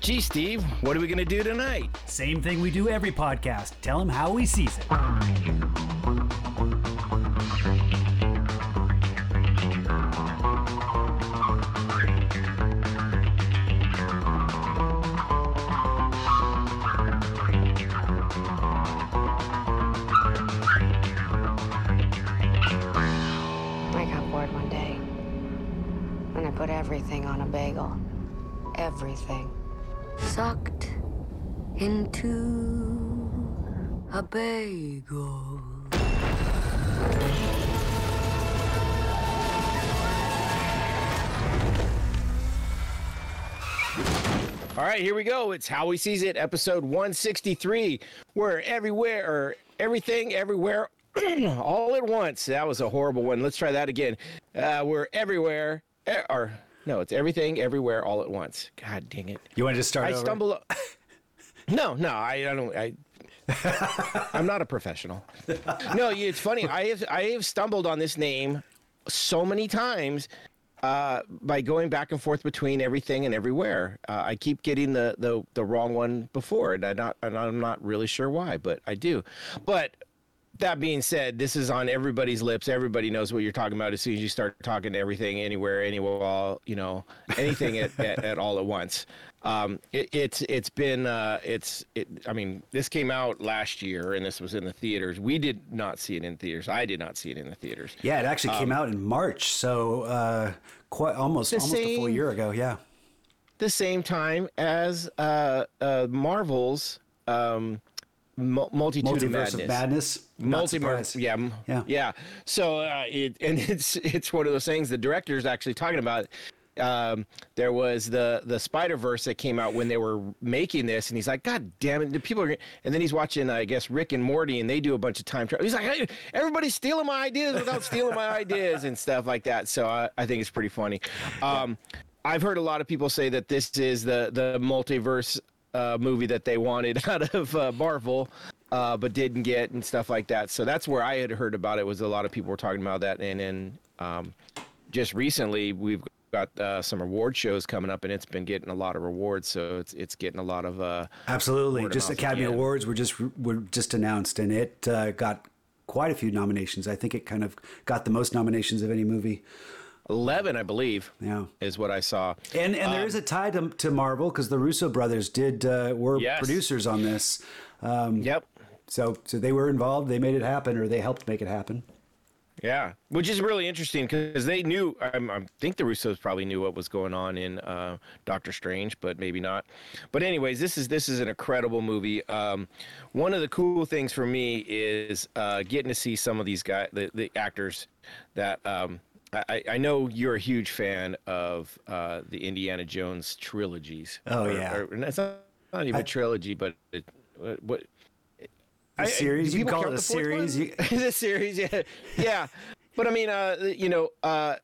Gee, Steve, what are we going to do tonight? Same thing we do every podcast. Tell him how he sees it. I got bored one day. And I put everything on a bagel. Everything. Sucked into a bagel. All right, here we go. It's How We Sees It, episode 163. We're everywhere, or everything, everywhere, all at once. That was a horrible one. Let's try that again. Uh, we're everywhere, e- or no, it's everything, everywhere, all at once. God dang it. You want to just start I over? stumble. no, no, I, I don't. I. I'm not a professional. No, it's funny. I have I have stumbled on this name so many times uh, by going back and forth between everything and everywhere. Uh, I keep getting the, the the wrong one before, and I not and I'm not really sure why, but I do. But that being said, this is on everybody's lips. Everybody knows what you're talking about as soon as you start talking to everything, anywhere, anywhere, all you know, anything at, at, at all at once. Um, it, it's it's been uh, it's it. I mean, this came out last year, and this was in the theaters. We did not see it in theaters. I did not see it in the theaters. yeah, it actually came out in March, so uh, quite almost almost a full year ago. Yeah. the same time as uh, uh, Marvel's um, Mul- Multitude of Multiverse Madness. of Madness. Multiverse, yeah, Yeah. yeah. So uh, it and it's it's one of those things. The director is actually talking about. Um, there was the the Spider Verse that came out when they were making this, and he's like, "God damn it!" The people are. And then he's watching, I guess, Rick and Morty, and they do a bunch of time travel. He's like, hey, "Everybody's stealing my ideas without stealing my ideas and stuff like that." So I, I think it's pretty funny. Um, I've heard a lot of people say that this is the the multiverse uh, movie that they wanted out of uh, Marvel, uh, but didn't get and stuff like that. So that's where I had heard about it. Was a lot of people were talking about that, and then um, just recently we've got uh, some award shows coming up, and it's been getting a lot of rewards. So it's it's getting a lot of uh, Absolutely. Just Academy again. Awards were just were just announced, and it uh, got quite a few nominations. I think it kind of got the most nominations of any movie. Eleven, I believe. Yeah. is what I saw. And and there is a tie to, to Marvel because the Russo brothers did uh, were Yes. producers on this. Um, Yep. so so they were involved. They made it happen, or they helped make it happen. Yeah, which is really interesting because they knew. Um, I think the Russos probably knew what was going on in uh, Doctor Strange, but maybe not. But anyways, this is this is an incredible movie. Um, one of the cool things for me is uh, getting to see some of these guys, the, the actors that. Um, I, I know you're a huge fan of uh, the Indiana Jones trilogies. Oh, Or- yeah. or- and it's not, not even a trilogy, but it, what, what The series, do you call it a series. one? You, the series, yeah, yeah. But I mean, uh, you know, uh,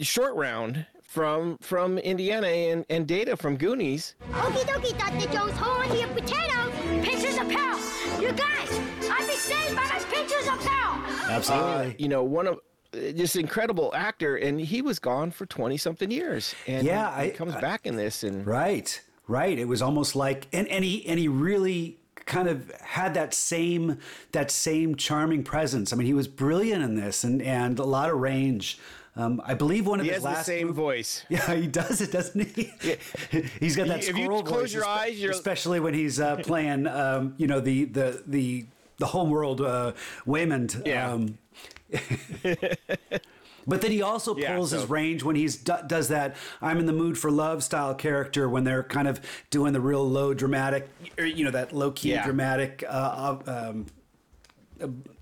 short round from from Indiana and, and Data from Goonies. Okie dokie, Dr. Jones. Hold on to your potatoes. Pinches of pearl. You guys, I've been saved by my pinches of pearl. absolutely. You know, one of uh, this incredible actor, and he was gone for twenty something years, and Yeah, he, he comes I- back in this, and Right, right. It was almost like, and, and he and he really kind of had that same that same charming presence. I mean, he was brilliant in this, and and a lot of range. Um, I believe one of he his has the same mov- voice. Yeah, he does it, doesn't he? he's got that If you close voice, your eyes, especially when he's uh, playing, um, you know, the the the the homeworld uh, Waymond. Yeah. Um, But then he also Yeah, pulls so- his range when he's do, does that "I'm in the mood for love" style character when they're kind of doing the real low dramatic, or, you know, that low key Yeah. dramatic uh, um,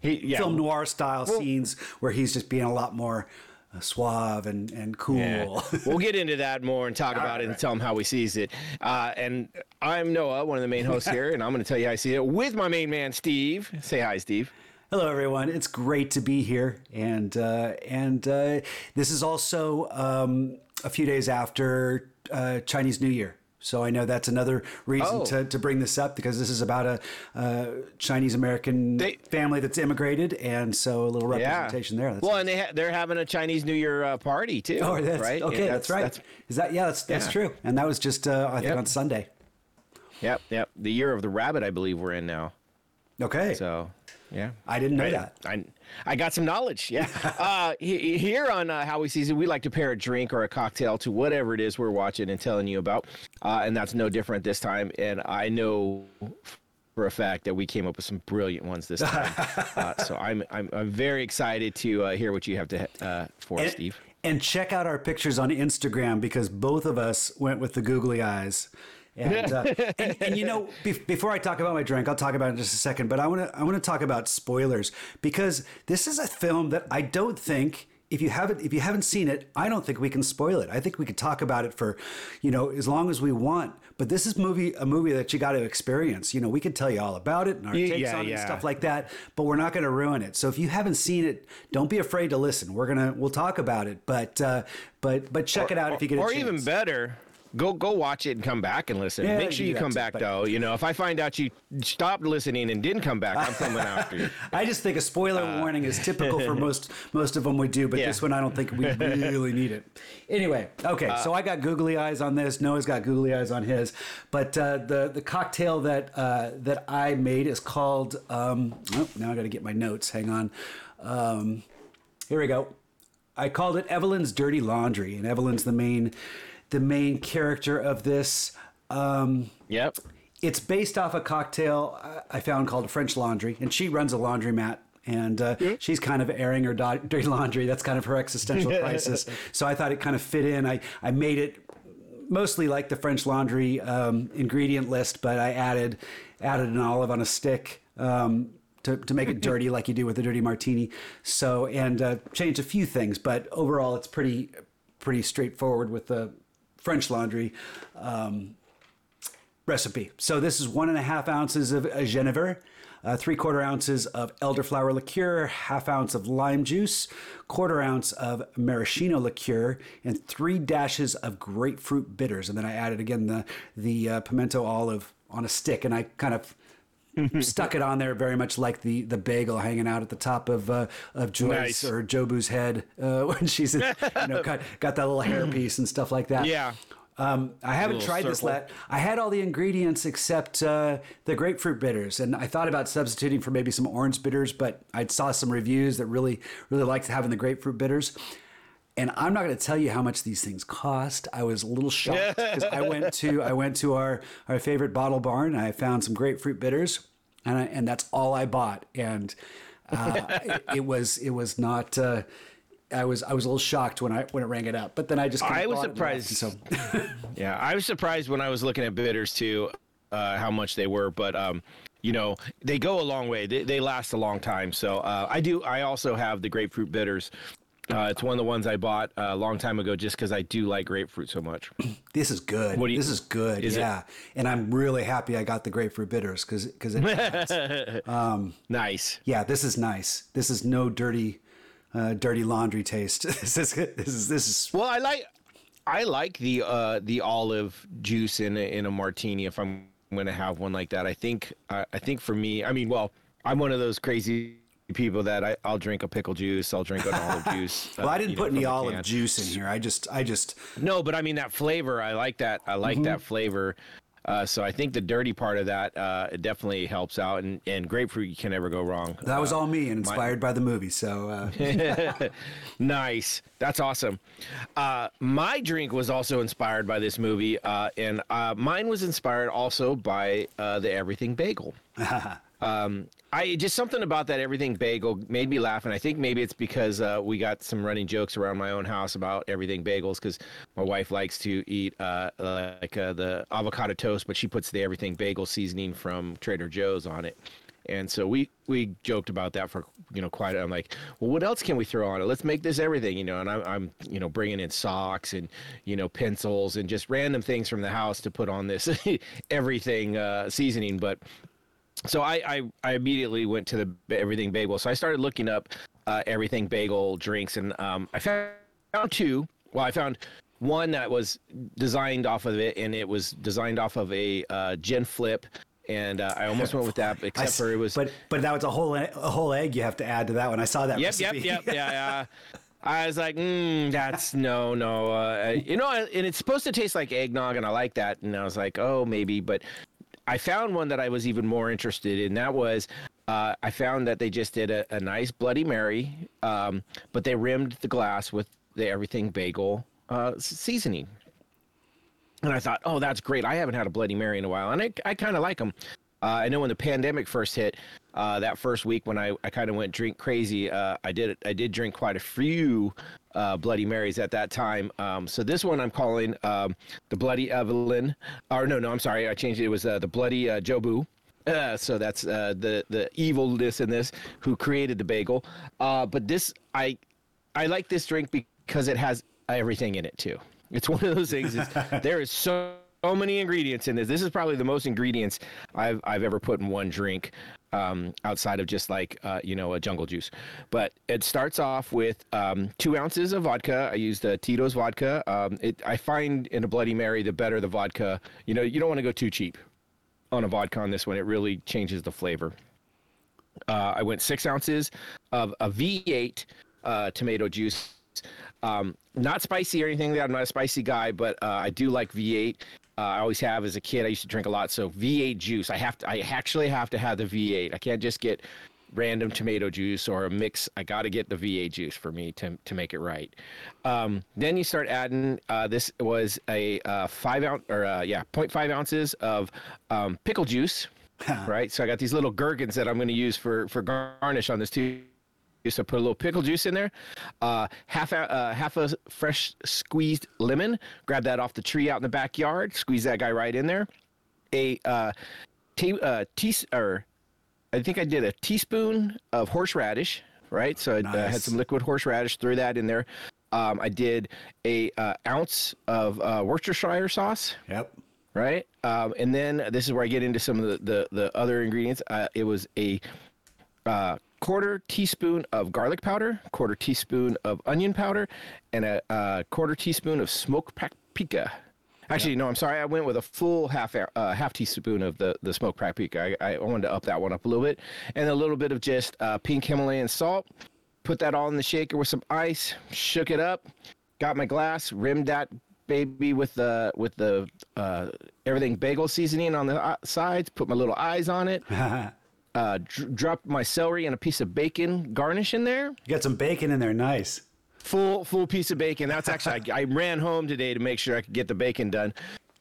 He, yeah, film noir style scenes where he's just being a lot more uh, suave and and cool. Yeah. we'll get into that more and talk about it and tell him how he sees it. Uh, and I'm Noah, one of the main hosts here, and I'm going to tell you how I see it with my main man, Steve. Say hi, Steve. Hello, everyone. It's great to be here, and uh, and uh, this is also um, a few days after uh, Chinese New Year. So I know that's another reason Oh. to, to bring this up because this is about a uh, Chinese American family that's immigrated, and so a little representation there. That's well, and they ha- they're having a Chinese New Year uh, party too. oh, that's, right. okay, Yeah, that's, right. is that yeah? That's that's yeah. true, and that was just uh, I think Yep. on Sunday. Yep, yep. The year of the rabbit, I believe we're in now. Okay. So, yeah. I didn't know I, that. I, I got some knowledge. Yeah. uh, he- here on uh, How We Season, we like to pair a drink or a cocktail to whatever it is we're watching and telling you about. Uh, and that's no different this time. And I know for a fact that we came up with some brilliant ones this time. uh, so I'm, I'm, I'm very excited to uh, hear what you have to uh, for us, and, Steve. and check out our pictures on Instagram because both of us went with the googly eyes. And, uh, and, and you know, be- before I talk about my drink, I'll talk about it in just a second. But I want to I want to talk about spoilers because this is a film that I don't think if you haven't if you haven't seen it, I don't think we can spoil it. I think we could talk about it for, you know, as long as we want. But this is movie a movie that you got to experience. You know, we could tell you all about it and our Yeah, takes on it and stuff like that. But we're not going to ruin it. So if you haven't seen it, don't be afraid to listen. We're gonna we'll talk about it. But uh, but but check it out if you get a or chance. even better go go watch it and come back and listen Yeah, make sure you come back though you know if i find out you stopped listening and didn't come back i'm coming after you I just think a spoiler warning is typical for most most of them we do, but Uh, Yeah. this one I don't think we really need it. Anyway, okay, so I got googly eyes on this. Noah's got googly eyes on his, but uh, the the cocktail that uh, that I made is called. Um, oh, now I got to get my notes. Hang on. Um, here we go. I called it Evelyn's Dirty Laundry, and Evelyn's the main the main character of this. Um, yep it's based off a cocktail I I found called French Laundry, and she runs a laundromat. And uh, she's kind of airing her dirty laundry. That's kind of her existential crisis. So I thought it kind of fit in. I, I made it mostly like the French Laundry um, ingredient list, but I added added an olive on a stick um, to, to make it dirty, like you do with a dirty martini. So and uh, changed a few things, but overall it's pretty pretty straightforward with the French Laundry um, recipe. So this is one and a half ounces of uh, Genever, uh, three quarter ounces of elderflower liqueur, half ounce of lime juice, quarter ounce of maraschino liqueur, and three dashes of grapefruit bitters. And then I added again the the uh, pimento olive on a stick, and I kind of. stuck it on there very much like the the bagel hanging out at the top of uh, of Joyce Nice. or Jobu's head uh, when she's you know got, got that little hairpiece and stuff like that. Yeah. Um, I haven't tried this circle. yet. I had all the ingredients except uh, the grapefruit bitters, and I thought about substituting for maybe some orange bitters, but I saw some reviews that really, really liked having the grapefruit bitters. And I'm not going to tell you how much these things cost. I was a little shocked because I went to I went to our our favorite bottle barn. And I found some grapefruit bitters, and I, and that's all I bought. And uh, it, it was it was not. Uh, I was I was a little shocked when I when it rang it up, but then I just I was bought it and left, surprised. So Yeah, I was surprised when I was looking at bitters too, uh, how much they were. But um, you know, they go a long way. They, they last a long time. So uh, I do. I also have the grapefruit bitters. Uh, it's one of the ones I bought a long time ago, just because I do like grapefruit so much. This is good. You- this is good. Is it? yeah, and I'm really happy I got the grapefruit bitters because because it adds. nice. yeah, this is nice. This is no dirty, uh, dirty laundry taste. this is this is this is Well, I like I like the uh, the olive juice in a, in a martini if I'm going to have one like that. I think I think for me, I mean, well, I'm one of those crazy people that I, I'll drink a pickle juice, I'll drink an olive juice. well, I uh, didn't you know, put any olive can. juice in here. I just I just No, but I mean that flavor. I like that. I like that flavor. Uh, so I think the dirty part of that uh, it definitely helps out, and, and grapefruit you can never go wrong. that was all me and inspired by the movie. So uh, Nice. That's awesome. Uh, my drink was also inspired by this movie, uh, and uh, mine was inspired also by uh, the Everything Bagel. um, I just something about that Everything Bagel made me laugh, and I think maybe it's because uh, we got some running jokes around my own house about Everything Bagels because my wife likes to eat uh, like uh, the avocado toast, but she puts the Everything Bagel seasoning from Trader Joe's on it. And so we we joked about that for you know quite. I'm like, well, what else can we throw on it? Let's make this everything, you know. And I'm, I'm you know bringing in socks and you know pencils and just random things from the house to put on this everything uh, seasoning. But so I, I I immediately went to the everything bagel. So I started looking up uh, everything bagel drinks, and um, I found, found two. Well, I found one that was designed off of it, and it was designed off of a uh, gin flip. And uh, I almost went with that, except s- for it was. but but that was a whole a whole egg you have to add to that one. I saw that. Yep, yep, yep, yeah, yeah. I was like, mm, that's no, no. Uh, you know, and it's supposed to taste like eggnog, and I like that. And I was like, oh, maybe, but I found one that I was even more interested in. That was uh, I found that they just did a, a nice Bloody Mary, um, but they rimmed the glass with the everything bagel uh, seasoning. And I thought, oh, that's great. I haven't had a Bloody Mary in a while, and I, I kind of like them. Uh, I know when the pandemic first hit, uh, that first week when I, I kind of went drink crazy, uh, I did I did drink quite a few uh, Bloody Marys at that time. Um, so this one I'm calling um, the Bloody Evelyn, or no, no, I'm sorry, I changed it. It was uh, the Bloody uh, Jobu. Uh, so that's uh, the the evilness in this who created the bagel. Uh, but this I I like this drink because it has everything in it too. It's one of those things. Is, there is so so many ingredients in this. This is probably the most ingredients I've I've ever put in one drink, um, outside of just like uh, you know a jungle juice. But it starts off with um, two ounces of vodka. I used the Tito's vodka. Um, it I find in a Bloody Mary the better the vodka. You know you don't want to go too cheap on a vodka on this one. It really changes the flavor. Uh, I went six ounces of a V8 uh, tomato juice. Um, not spicy or anything. I'm not a spicy guy, but uh, I do like V8. Uh, I always have as a kid. I used to drink a lot. So V8 juice. I have to. I actually have to have the V8. I can't just get random tomato juice or a mix. I got to get the V8 juice for me to to make it right. Um, then you start adding. Uh, this was a uh, five ounce or uh, yeah, 0.5 ounces of um, pickle juice. right. So I got these little gherkins that I'm going to use for for garnish on this too. So put a little pickle juice in there, uh, half a uh, half a fresh squeezed lemon. Grab that off the tree out in the backyard. Squeeze that guy right in there. A uh, tea, uh, tea or I think I did a teaspoon of horseradish. Right, so I uh, had some liquid horseradish. Threw that in there. Um, I did a uh, ounce of uh, Worcestershire sauce Yep. right? Um, and then this is where I get into some of the the, the other ingredients. Uh, it was a uh, quarter teaspoon of garlic powder, quarter teaspoon of onion powder, and a uh, quarter teaspoon of smoked paprika. Actually, no, I'm sorry. I went with a full half uh, half teaspoon of the the smoked paprika. I, I wanted to up that one up a little bit, and a little bit of just uh, pink Himalayan salt. Put that all in the shaker with some ice. Shook it up. Got my glass. Rimmed that baby with the with the uh, everything bagel seasoning on the uh, sides. Put my little eyes on it. Uh, dr- dropped my celery and a piece of bacon garnish in there. You got some bacon in there. Nice. Full full piece of bacon. That's actually I, I ran home today to make sure I could get the bacon done.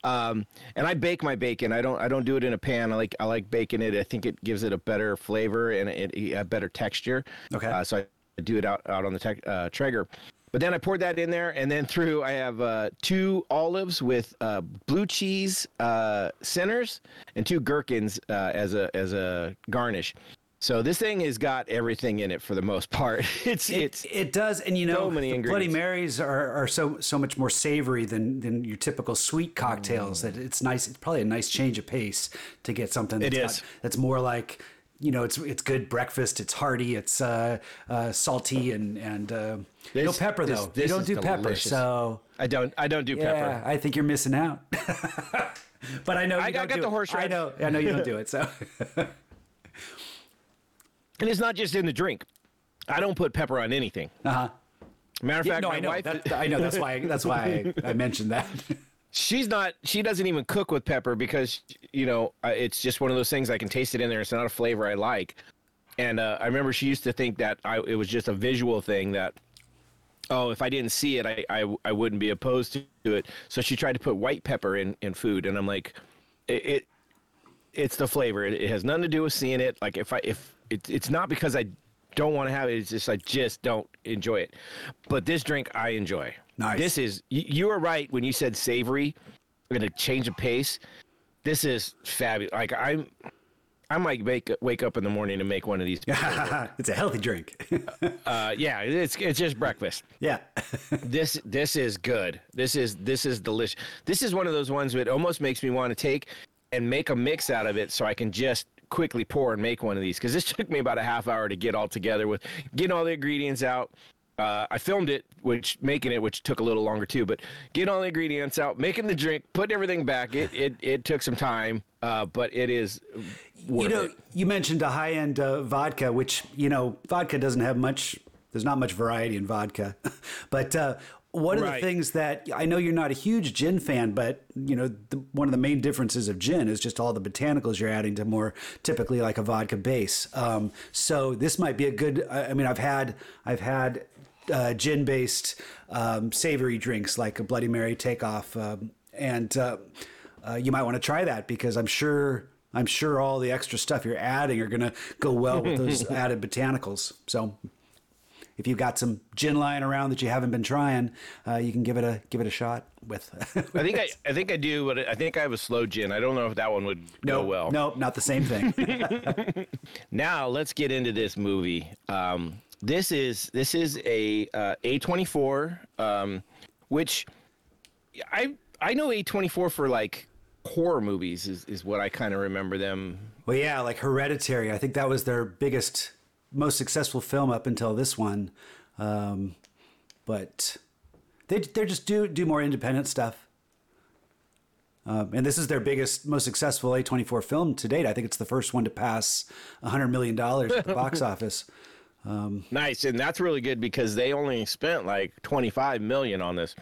Um, and I bake my bacon. I don't I don't do it in a pan. I like I like baking it. I think it gives it a better flavor and it, a better texture. Okay. Uh, so I do it out out on the tech uh, Traeger. But then I poured that in there, and then through I have uh, two olives with uh, blue cheese uh, centers and two gherkins uh, as a as a garnish. So this thing has got everything in it for the most part. It's It, it's it does, and you know, so Bloody. Marys are, are so so much more savory than than your typical sweet cocktails. Mm. That it's nice. It's probably a nice change of pace to get something. That's It got- that's more like you know, it's it's good breakfast. It's hearty. It's uh, uh, salty and and uh, no pepper this- though. this you don't do pepper, so I don't I don't do yeah, pepper. I think you're missing out. but I know you I got- don't got do the it. I know. I know you don't do it. So And it's not just in the drink. I don't put pepper on anything. uh-huh. Matter of yeah, fact, no, my I know. wife That, I know. That's why. That's why I, I mentioned that. She's not she doesn't even cook with pepper because you know it's just one of those things i can taste it in there. It's not a flavor i like. And uh, i remember she used to think that I, it was just a visual thing that oh if i didn't see it I, I i wouldn't be opposed to it. So she tried to put white pepper in in food and i'm like it, it it's the flavor. It, it has nothing to do with seeing it. Like if i if it, it's not because i don't want to have it it's just i just don't enjoy it. But this drink i enjoy Nice. this is you, you were right when you said savory we're gonna change of pace this is fabulous like i'm i might make wake up in the morning and make one of these it's a healthy drink. uh yeah it's it's just breakfast yeah. this this is good. This is this is delicious. This is one of those ones that almost makes me want to take and make a mix out of it so I can just quickly pour and make one of these because this took me about a half hour to get all together with getting all the ingredients out. Uh, I filmed it, which making it, which took a little longer too, but getting all the ingredients out, making the drink, putting everything back. It it, it took some time, uh, but it is worth you know, it. you mentioned a high end uh, vodka, which you know, vodka doesn't have much. There's not much variety in vodka, but uh, one of Right. the things that I know you're not a huge gin fan, but you know the, one of the main differences of gin is just all the botanicals you're adding to more typically like a vodka base. Um, so this might be a good. I mean, I've had I've had uh, gin based um, savory drinks like a Bloody Mary takeoff, um, and uh, uh, you might want to try that because I'm sure. I'm sure all the extra stuff you're adding are going to go well with those added botanicals. So if you've got some gin lying around that you haven't been trying, uh, you can give it a give it a shot with. I think I, I think I do, but I think I have a slow gin. I don't know if that one would no, go well. Nope, not the same thing. Now let's get into this movie. Um, this is this is a uh, A24, um, which I I know A24 for like horror movies is, is what I kind of remember them. well, yeah, like Hereditary. I think that was their biggest, most successful film up until this one. Um, but they they just do do more independent stuff. Um, and this is their biggest, most successful A24 film to date. I think it's the first one to pass $100 million at the box office. Nice, and that's really good because they only spent like 25 million on this.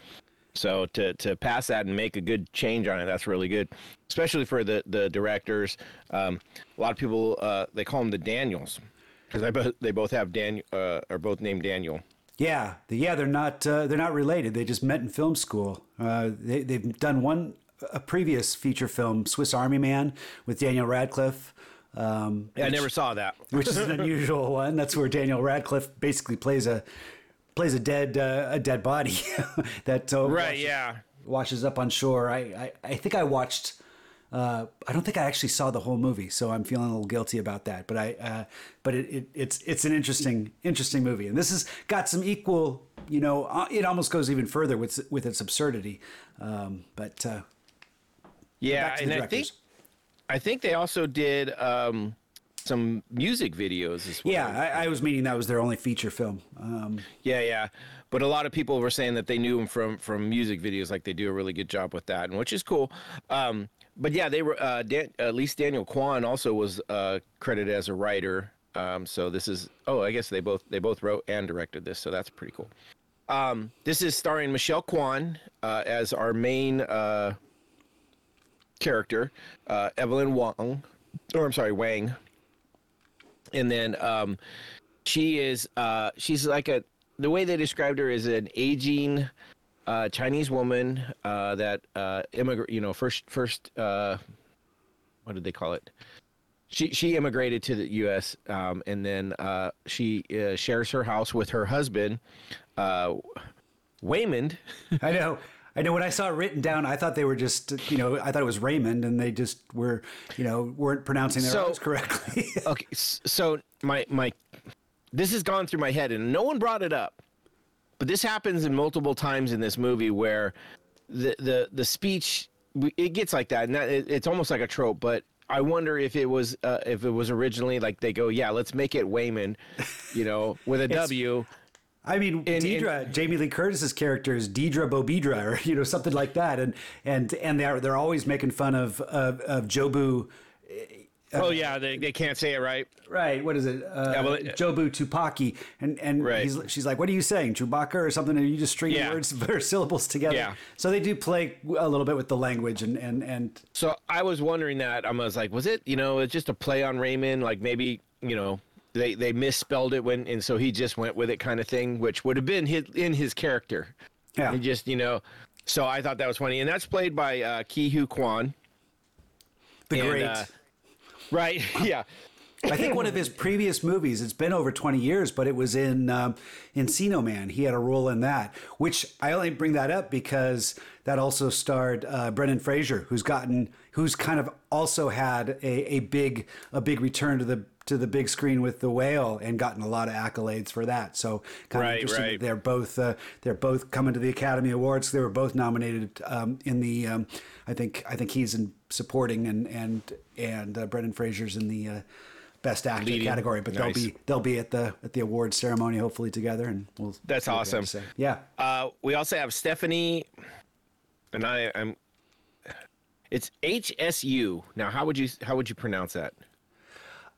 So to to pass that and make a good change on it, that's really good, especially for the the directors. Um, a lot of people uh, they call them the Daniels because they both they both have Daniel uh, are both named Daniel. Yeah, the, yeah, they're not uh, they're not related. They just met in film school. Uh, they they've done one a previous feature film, Swiss Army Man, with Daniel Radcliffe. Um, Yeah, I never saw that. which is an unusual one. That's where Daniel Radcliffe basically plays a plays a dead uh, a dead body that uh, Right? washes, Yeah. washes up on shore. I I, I think I watched. Uh, I don't think I actually saw the whole movie, so I'm feeling a little guilty about that. But I, uh, but it, it, it's it's an interesting interesting movie, and this has got some equal. You know, uh, it almost goes even further with with its absurdity. Um, but uh, Yeah, and I think. I think they also did um, some music videos as well. yeah, I, I was meaning that was their only feature film. Um, Yeah, yeah. But a lot of people were saying that they knew him from from music videos, like they do a really good job with that, and which is cool. Um, but yeah, they were. Uh, Dan, at least Daniel Kwan also was uh, credited as a writer. Um, so this is. Oh, I guess they both they both wrote and directed this, so that's pretty cool. Um, this is starring Michelle Kwan uh, as our main uh, character, uh, Evelyn Wang, or I'm sorry, Wang. And then um, she is uh, she's like a the way they described her is an aging uh, Chinese woman uh, that uh, immigrant you know first first uh, what did they call it? She she immigrated to the U.S. Um, and then uh, she uh, shares her house with her husband, uh, Waymond. I know. I know when I saw it written down, I thought they were just, you know, I thought it was Raymond, and they just were, you know, weren't pronouncing their So- R's correctly. okay, so my my this has gone through my head and no one brought it up. But this happens in multiple times in this movie where the the the speech it gets like that and that, it, it's almost like a trope, but I wonder if it was uh, if it was originally like they go, yeah, let's make it Wayman, you know, with a W. I mean, in- Deirdre, Jamie Lee Curtis's character is Deirdre Beaubeirdre, or you know, something like that, and and and they're they're always making fun of of, of Jobu. Oh yeah, they, they can't say it right. Right, what is it? Uh, Yeah, well, it- Jobu Tupaki, and and Right. he's, she's like, "What are you saying, Chewbacca or something?" And you just string Yeah. words or syllables together. Yeah. So they do play a little bit with the language, and and and So I was wondering that. I was like, was it, you know, it's just a play on Raymond? Like maybe, you know, they, they misspelled it when, and so he just went with it kind of thing, which would have been his, in his character. Yeah. And just, you know, so I thought that was funny. And that's played by uh, Ke Huy Quan. the And, great. uh, right. yeah. I think one of his previous movies. It's been over twenty years, but it was in um, Encino Man. He had a role in that. Which I only bring that up because that also starred uh, Brendan Fraser, who's gotten, who's kind of also had a, a big a big return to the to the big screen with The Whale and gotten a lot of accolades for that. So kind Right, of interesting right. that they're both uh, they're both coming to the Academy Awards. They were both nominated um, in the. Um, I think I think he's in supporting and and and uh, Brendan Fraser's in the. Uh, Best actor Leading. category, but they'll be they'll be at the at the awards ceremony hopefully together, and we'll. That's see what they have to awesome. Yeah, Uh, we also have Stephanie, and I, I'm, it's HSU. Now, how would you, how would you pronounce that?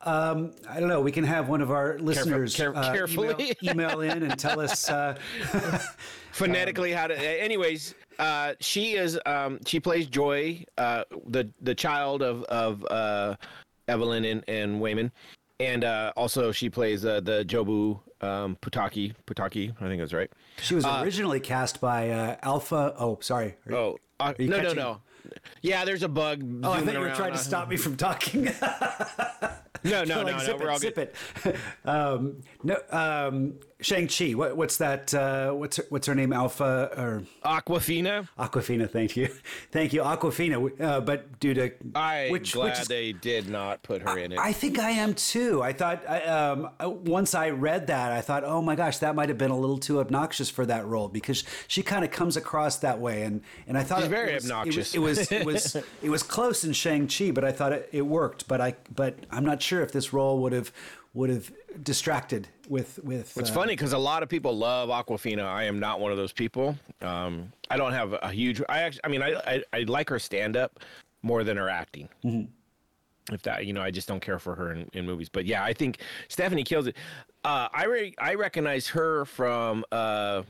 Um, I don't know. We can have one of our listeners care- uh, carefully. email, email in and tell us. Uh, phonetically how to anyways uh she is um she plays joy uh the the child of of uh evelyn and, and Waymond and uh also she plays uh, the jobu um putaki putaki i think that's right she was originally cast by uh, Alpha. Oh, sorry. Are- oh no no catching- no yeah there's a bug Oh, I thought you were trying to stop me from talking. no no like, no no we're it, all zip good it. um, no, um, Shang Chi. What, what's that? Uh, what's her, what's her name? Alpha or Awkwafina Awkwafina? Thank you, thank you, Awkwafina. Uh, but due to i'm which, glad which is, they did not put her in it I think I am too. I thought I, um, once I read that, I thought, oh my gosh, that might have been a little too obnoxious for that role because she kind of comes across that way, and and I thought She's it very was- it was- obnoxious. It was it was it was close in Shang Chi, but I thought it, it worked. But I but I'm not sure if this role would have would have distracted with with. It's uh, funny because a lot of people love Awkwafina. I am not one of those people. Um, I don't have a huge. I actually, I mean, I I, I like her stand up more than her acting. If that, you know, I just don't care for her in, in movies. But yeah, I think Stephanie kills it. Uh, I re- I recognize her from uh,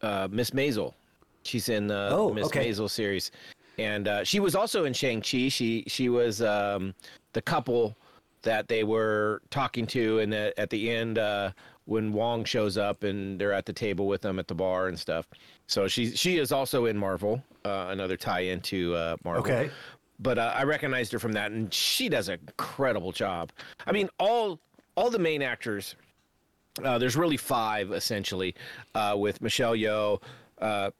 uh, Miss Maisel. She's in the Oh, Miss okay. Maisel series, and uh, she was also in Shang Chi. She she was um, the couple that they were talking to, and at, at the end uh, when Wong shows up and they're at the table with them at the bar and stuff. So she she is also in Marvel, uh, another tie-in to uh, Marvel. Okay. But uh, I recognized her from that, and she does an incredible job. I mean, all all the main actors uh, there's really five essentially, uh, with Michelle Yeoh uh,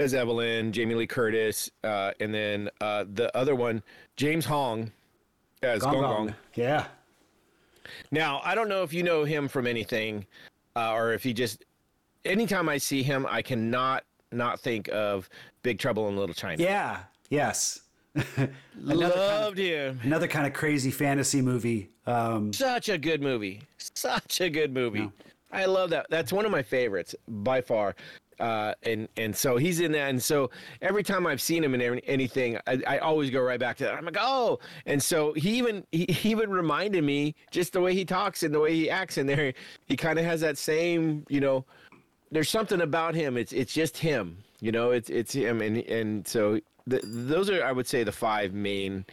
as Evelyn, Jamie Lee Curtis, uh, and then uh, the other one, James Hong as Gong Gong Gong. Gong. Yeah. Now I don't know if you know him from anything, uh, or if he just. Anytime I see him, I cannot not think of Big Trouble in Little China. Yeah. Yes. Loved him. Another kind of crazy fantasy movie. Um, Such a good movie. Such a good movie. I love that. That's one of my favorites by far. Uh, and and so he's in that, and so every time I've seen him in anything, I, I always go right back to that. I'm like, oh, and so he even he, he even reminded me just the way he talks and the way he acts in there. He kind of has that same, you know, there's something about him. It's it's just him, you know. It's it's him, and and so th- those are I would say the five main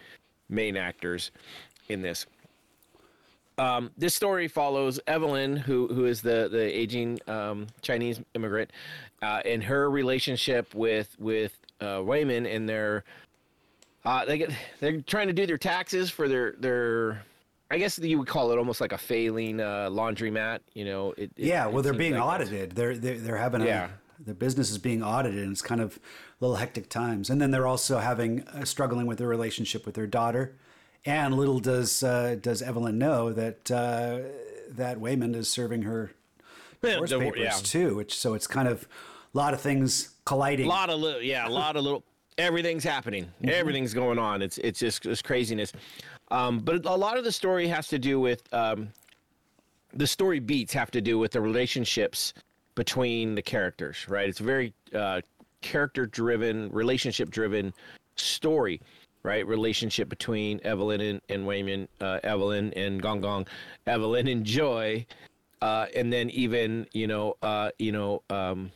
main actors in this. Um, this story follows Evelyn, who who is the the aging um, Chinese immigrant, uh, and her relationship with with uh, Waymond and their uh, they get they're trying to do their taxes for their their. I guess you would call it almost like a failing uh, laundromat. You know, it, it- yeah. Well, they're being like audited. They're, they're they're having a Yeah. their business is being audited, and it's kind of a little hectic times. And then they're also having uh, struggling with their relationship with their daughter. And little does uh, does Evelyn know that uh, that Waymond is serving her divorce the- papers yeah. too. Which so it's kind of a lot of things colliding. A lot of little, yeah, a lot of little. Everything's happening. Everything's going on. It's it's just it's craziness. Um, but a lot of the story has to do with um, the story beats have to do with the relationships between the characters. Right. It's a very uh, character driven, relationship driven story. Right. Relationship between Evelyn and, and Waymond, uh, Evelyn and Gong Gong, Evelyn and Joy. Uh, and then even you know uh, you know um,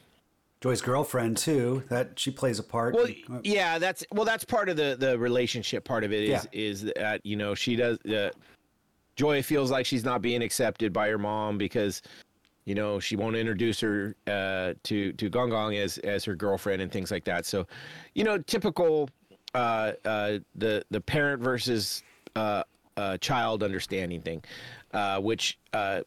Joy's girlfriend too. That she plays a part. Well, yeah, that's well, that's part of the the relationship part of it is Yeah. is that you know she does. Uh, Joy feels like she's not being accepted by her mom because you know she won't introduce her uh, to to Gong Gong as as her girlfriend and things like that. So, you know, typical uh, uh, the the parent versus uh, uh, child understanding thing, uh, which. Uh,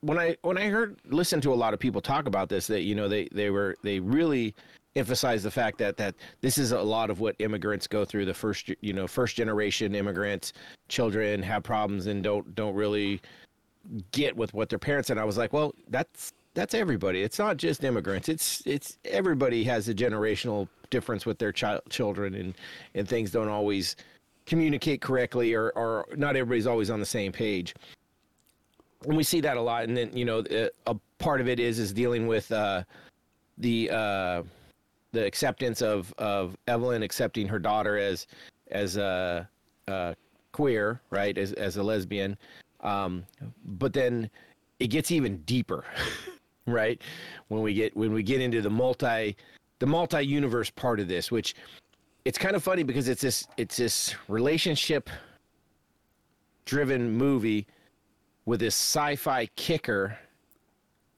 when I when I heard listen to a lot of people talk about this, that you know they they were they really emphasize the fact that that this is a lot of what immigrants go through. The first you know first generation immigrants, children have problems and don't don't really get with what their parents. And I was like, well, that's that's everybody. It's not just immigrants. It's it's everybody has a generational difference with their child children and and things don't always communicate correctly or or not everybody's always on the same page and we see that a lot. And then you know, uh, a part of it is is dealing with uh, the uh, the acceptance of of Evelyn accepting her daughter as as a, uh queer, right, as as a lesbian, Um, but then it gets even deeper, right? When we get when we get into the multi the multi universe part of this, which it's kind of funny because it's this it's this relationship driven movie with this sci-fi kicker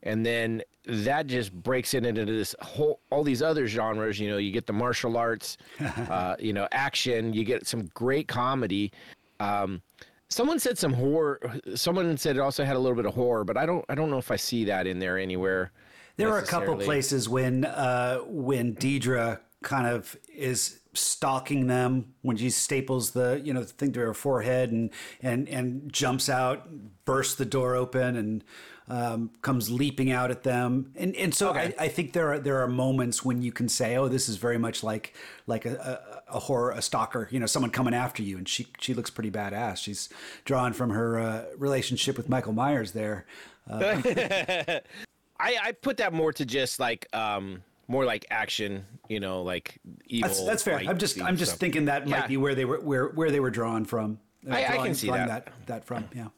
and then that just breaks it into this whole all these other genres you know you get the martial arts uh, you know action you get some great comedy um, someone said some horror someone said it also had a little bit of horror but i don't i don't know if i see that in there anywhere There are a couple places when uh, when Deirdre kind of is stalking them when she staples the you know thing to her forehead and and and jumps out, bursts the door open and um, comes leaping out at them. And and so I, I think there are there are moments when you can say, oh, this is very much like like a, a, a horror a stalker, you know, someone coming after you, and she she looks pretty badass. She's drawn from her uh, relationship with Michael Myers there. I, I put that more to just like um more like action, you know, like evil. That's, that's fair. I'm just I'm just stuff. thinking that Yeah. might be where they were where where they were drawn from. Uh, I- I can see that. that that from. Yeah.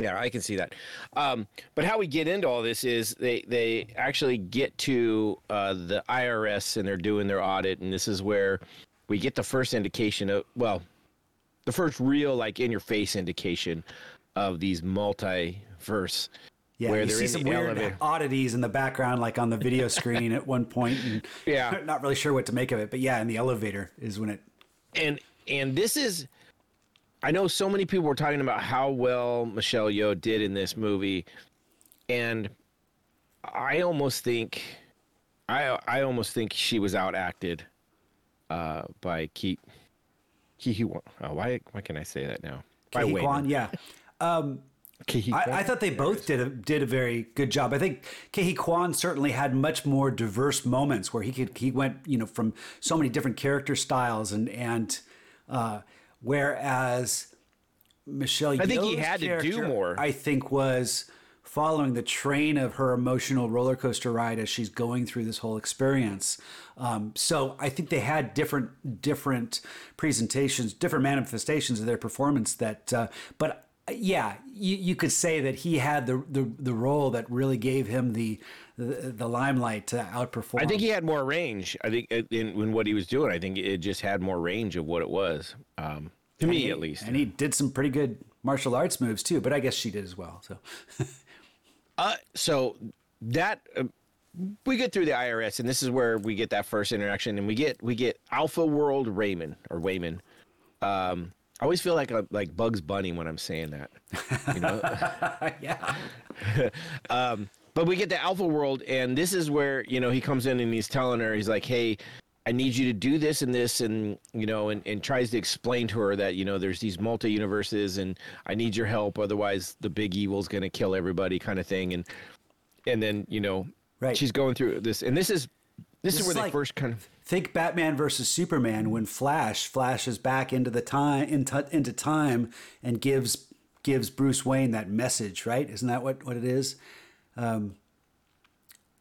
Yeah, I can see that. Um, but how we get into all this is they they actually get to uh, the IRS and they're doing their audit, and this is where we get the first indication of well, the first real like in your face indication of these multiverse. Yeah, where you see some weird elevator. oddities in the background, like on the video screen at one point, and Yeah. not really sure what to make of it. But yeah, in the elevator is when it. and and this is I know so many people were talking about how well Michelle Yeoh did in this movie, and I almost think I I almost think she was outacted uh, by Ki Ki Hee Quan. Oh, why why can I say that now? By Huy yeah. Um, I, I thought they both did a did a very good job. I think Kehi Quan certainly had much more diverse moments where he could he went you know from so many different character styles and and uh, whereas Michelle I think he had to do more. I think was following the train of her emotional roller coaster ride as she's going through this whole experience. Um, so I think they had different different presentations, different manifestations of their performance. That, uh, but yeah, you, you could say that he had the, the the role that really gave him the the, the limelight to outperform. I think he had more range. I think in, in what he was doing, I think it just had more range of what it was. Um, to me, he- at least. and he did some pretty good martial arts moves too. But I guess she did as well. So Uh, so that uh, we get through the IRS, and this is where we get that first interaction, and we get we get Alpha World Raymond or Wayman. Um, I always feel like a, like Bugs Bunny when I'm saying that, you know. yeah, um, but we get the Alpha World, and this is where you know he comes in and he's telling her, he's like, "Hey, I need you to do this and this," and you know, and, and tries to explain to her that you know there's these multi universes, and I need your help, otherwise the big evil's gonna kill everybody, kind of thing, and and then you know, Right. she's going through this, and this is this, This is where they like- first kind of think Batman versus Superman when Flash flashes back into the time into, into time and gives gives Bruce Wayne that message, right? Isn't that what what it is? Um,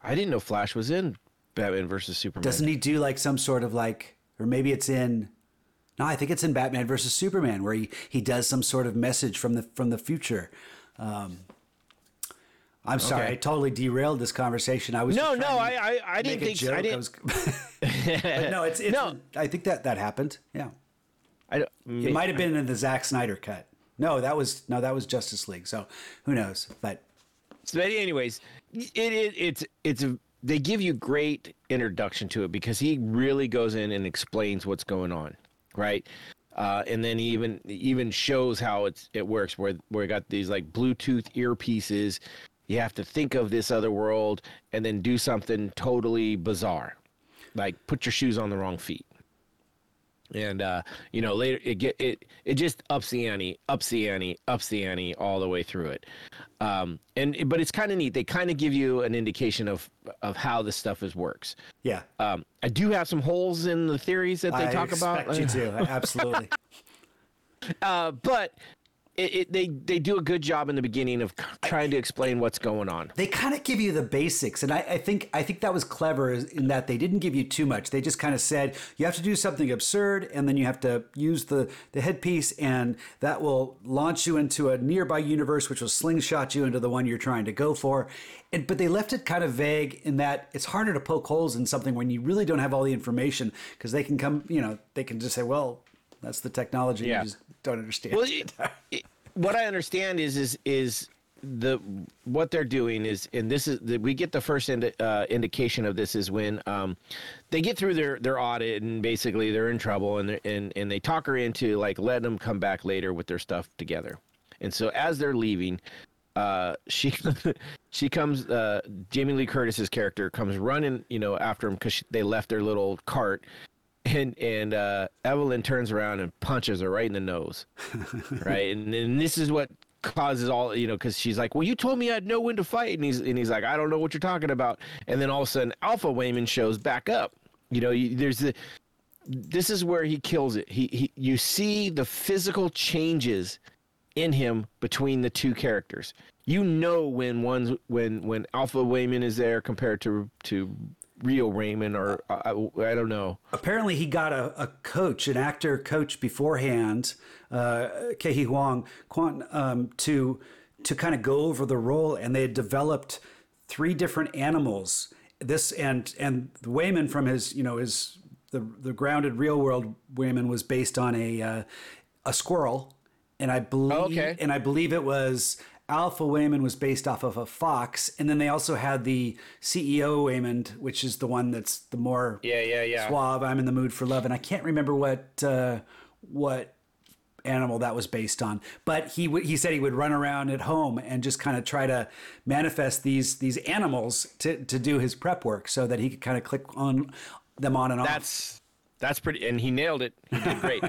I didn't know Flash was in Batman versus Superman. Doesn't he do like some sort of like, or maybe it's in? No, I think it's in Batman versus Superman where he he does some sort of message from the from the future. Um, I'm sorry, Okay. I totally derailed this conversation. I was No, no, I I, I didn't think. I didn't. was- But no, it's, it's No. I think that that happened. Yeah. I don't, It might have been in the Zack Snyder cut. No, that was no, that was Justice League. So who knows? But So, anyways, it, it it's it's a, they give you great introduction to it because he really goes in and explains what's going on, right? Uh, and then he even even shows how it's it works where where you got these like Bluetooth earpieces. You have to think of this other world and then do something totally bizarre, like put your shoes on the wrong feet and uh, you know later it get it it just ups the ante, ups the ante, ups the ante all the way through it. Um, and but it's kind of neat. They kind of give you an indication of of how this stuff is works. yeah, Um, I do have some holes in the theories that they I talk about, you to absolutely. uh, but it, it, they they do a good job in the beginning of trying to explain what's going on. They kind of give you the basics, and I, I think I think that was clever in that they didn't give you too much. They just kind of said you have to do something absurd, and then you have to use the the headpiece, and that will launch you into a nearby universe, which will slingshot you into the one you're trying to go for. And, but they left it kind of vague in that it's harder to poke holes in something when you really don't have all the information because they can come, you know, they can just say, well, that's the technology. Yeah. You just don't understand. Well, it, it, what I understand is is is the what they're doing is, and this is the, we get the first indi- uh, indication of this is when um, they get through their their audit and basically they're in trouble and they're- and and they talk her into like letting them come back later with their stuff together. And so as they're leaving, uh, she she comes. Uh, Jamie Lee Curtis's character comes running, you know, after them because they left their little cart, and and uh, Evelyn turns around and punches her right in the nose, right, and and this is what causes all you know because she's like, well, you told me I'd know when to fight, and he's and he's like, I don't know what you're talking about, and then all of a sudden Alpha Waymond shows back up, you know, you, there's the. This is where he kills it. He, he you see the physical changes in him between the two characters. You know when one's when when Alpha Waymond is there compared to to Rio Raymond or I, I don't know. apparently he got a, a coach, an actor coach beforehand, uh, Kehi Huang, Quan, um, to to kind of go over the role, and they had developed three different animals. This and and Waymond from his you know his the the grounded real world Waymond was based on a uh, a squirrel, and I believe okay. and I believe it was Alpha Waymond was based off of a fox, and then they also had the CEO Waymond, which is the one that's the more Yeah, yeah, yeah. suave. I'm in the mood for love, and I can't remember what uh, what animal that was based on. But he would he said he would run around at home and just kind of try to manifest these these animals to to do his prep work, so that he could kind of click on them on and off. That's that's pretty, and he nailed it. He did great.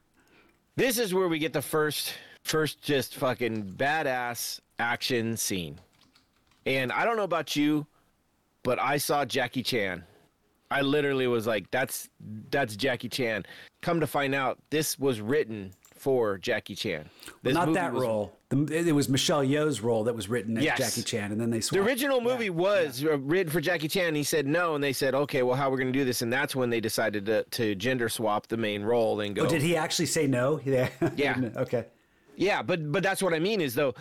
this is where we get the first first just fucking badass action scene, and I don't know about you, but I saw Jackie Chan. I literally was like, "That's that's Jackie Chan." Come to find out, this was written for Jackie Chan. This not that was- role. The, it was Michelle Yeoh's role that was written as Yes. Jackie Chan, and then they The original movie was uh written for Jackie Chan. He said no, and they said, "Okay, well, how we're going to do this?" And that's when they decided to, to gender swap the main role and go. Oh, did he actually say no? Yeah. Yeah. okay. Yeah, but but that's what I mean is though.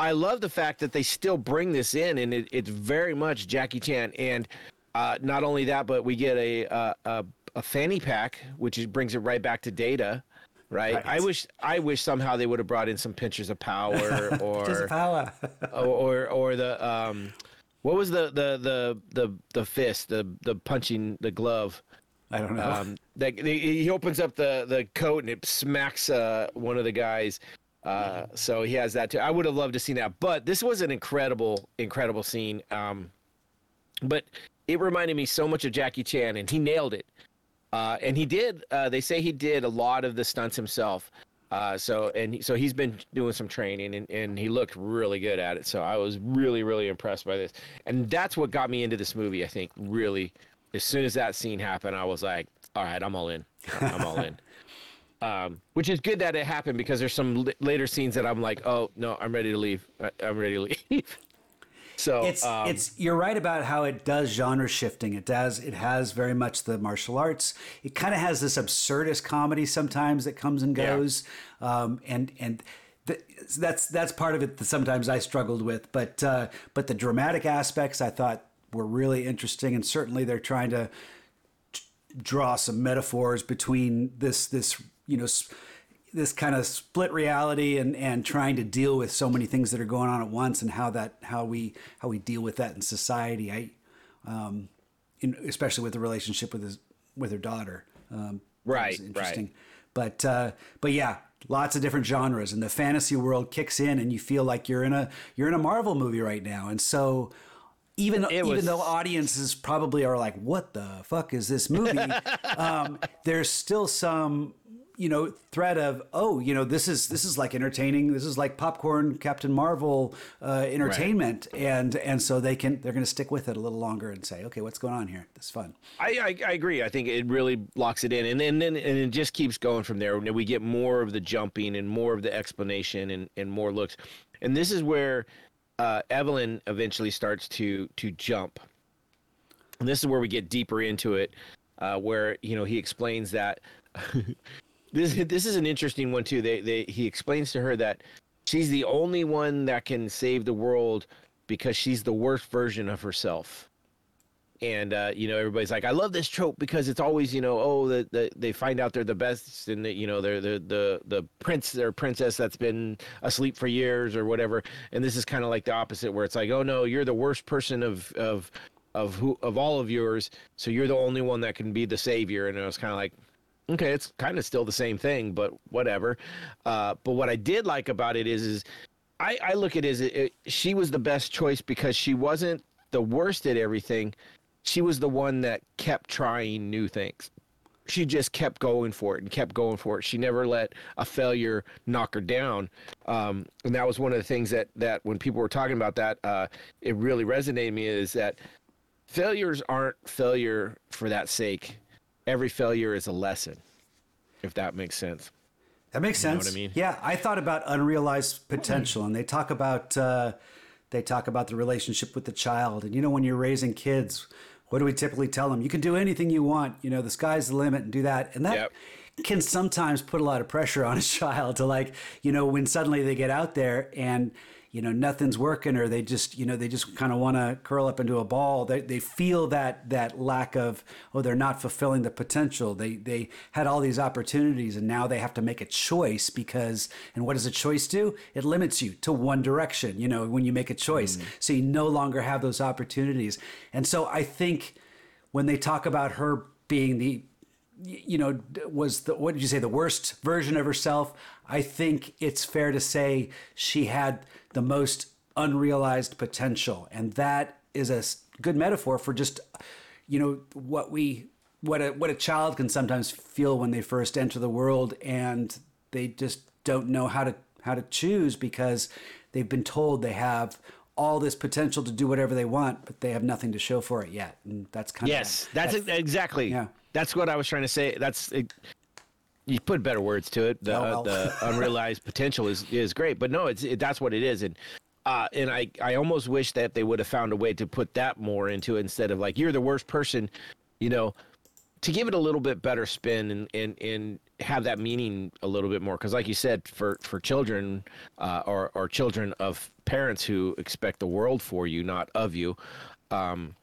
I love the fact that they still bring this in, and it, it's very much Jackie Chan. And uh, not only that, but we get a a, a, a fanny pack, which is, brings it right back to Data. Right? Right. I wish I wish somehow they would have brought in some pictures of power or Just power. or or, or the um, what was the the the the the fist the the punching the glove. I don't know. Um, that he opens up the the coat and it smacks uh, one of the guys. Uh, so he has that too. I would have loved to see that, but this was an incredible, incredible scene. Um, but it reminded me so much of Jackie Chan, and he nailed it. Uh, and he did. Uh, they say he did a lot of the stunts himself. Uh, so and he, so he's been doing some training, and, and he looked really good at it. So I was really, really impressed by this, and that's what got me into this movie. I think really, as soon as that scene happened, I was like, all right, I'm all in. I'm all in. Um, which is good that it happened because there's some l- later scenes that I'm like, oh no, I'm ready to leave. I- I'm ready to leave. so it's um, it's you're right about how it does genre shifting. It does it has very much the martial arts. It kind of has this absurdist comedy sometimes that comes and Yeah. goes, um, and and. th- That's that's part of it that sometimes I struggled with, but uh, but the dramatic aspects I thought were really interesting, and certainly they're trying to draw some metaphors between this this you know this kind of split reality and and trying to deal with so many things that are going on at once and how that how we how we deal with that in society. I um in, especially with the relationship with his with her daughter um Right, was right. interesting. But uh but yeah lots of different genres and the fantasy world kicks in and you feel like you're in a you're in a marvel movie right now. And so even even was- though audiences probably are like, "What the fuck is this movie?" um, there's still some you know threat of oh you know this is this is like entertaining. This is like popcorn captain marvel uh, entertainment. And and so they can they're going to stick with it a little longer and say okay what's going on here? This is fun. I, I, I agree. I think it really locks it in, and then and, and it just keeps going from there. We get more of the jumping and more of the explanation and, and more looks, and this is where uh, Evelyn eventually starts to to jump. And this is where we get deeper into it, uh, where you know he explains that this this is an interesting one too. They they he explains to her that she's the only one that can save the world because she's the worst version of herself and uh, you know everybody's like, I love this trope because it's always you know oh the, the they find out they're the best and the, you know they're the the the prince or princess that's been asleep for years or whatever, and this is kind of like the opposite where it's like oh no you're the worst person of of of who of all of yours, so you're the only one that can be the savior, and it was kind of like. Okay, it's kind of still the same thing, but whatever. Uh, but what I did like about it is, is I, I look at it as it, it, she was the best choice because she wasn't the worst at everything she was the one that kept trying new things. She just kept going for it and kept going for it. She never let a failure knock her down. Um, and that was one of the things that, that when people were talking about that, uh, it really resonated me is that failures aren't failure for that sake. Every failure is a lesson, if that makes sense. That makes sense. I mean? Yeah, I thought about unrealized potential, and they talk about uh, they talk about the relationship with the child, and you know when you're raising kids, what do we typically tell them? You can do anything you want. You know, the sky's the limit and do that. And that yep. can sometimes put a lot of pressure on a child to like, you know, when suddenly they get out there and you know nothing's working or they just you know they just kind of want to curl up into a ball. They, they feel that that lack of oh they're not fulfilling the potential. They they had all these opportunities and now they have to make a choice because and what does a choice do? It limits you to one direction you know when you make a choice. Mm. so you no longer have those opportunities. And so i think when they talk about her being the you know was the what did you say the worst version of herself? I think it's fair to say she had the most unrealized potential. And that is a good metaphor for just, you know, what we, what a, what a child can sometimes feel when they first enter the world and they just don't know how to, how to choose because they've been told they have all this potential to do whatever they want, but they have nothing to show for it yet. And that's kind yes, of. Yes, that's, that's exactly. Yeah. That's what I was trying to say. That's you put better words to it. The, oh, well. the unrealized potential is is great, but no, it's it, that's what it is, and uh, and I I almost wish that they would have found a way to put that more into it instead of like you're the worst person, you know, to give it a little bit better spin and and and have that meaning a little bit more because like you said for for children uh, or or children of parents who expect the world for you not of you um,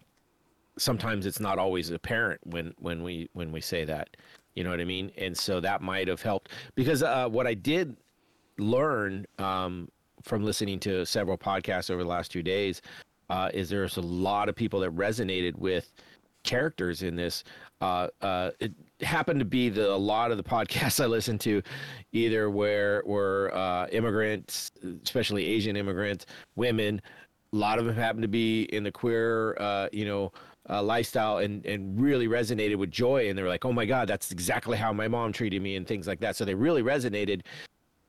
sometimes it's not always apparent when when we when we say that you know what I mean? And so that might have helped because uh, what I did learn um, from listening to several podcasts over the last two days uh, is there's a lot of people that resonated with characters in this. Uh, uh it happened to be the a lot of the podcasts I listened to, either where were uh, immigrants, especially Asian immigrants, women. A lot of them happened to be in the queer, uh, you know, uh, lifestyle and and really resonated with joy. And they were like oh my god that's exactly how my mom treated me and things like that. So they really resonated.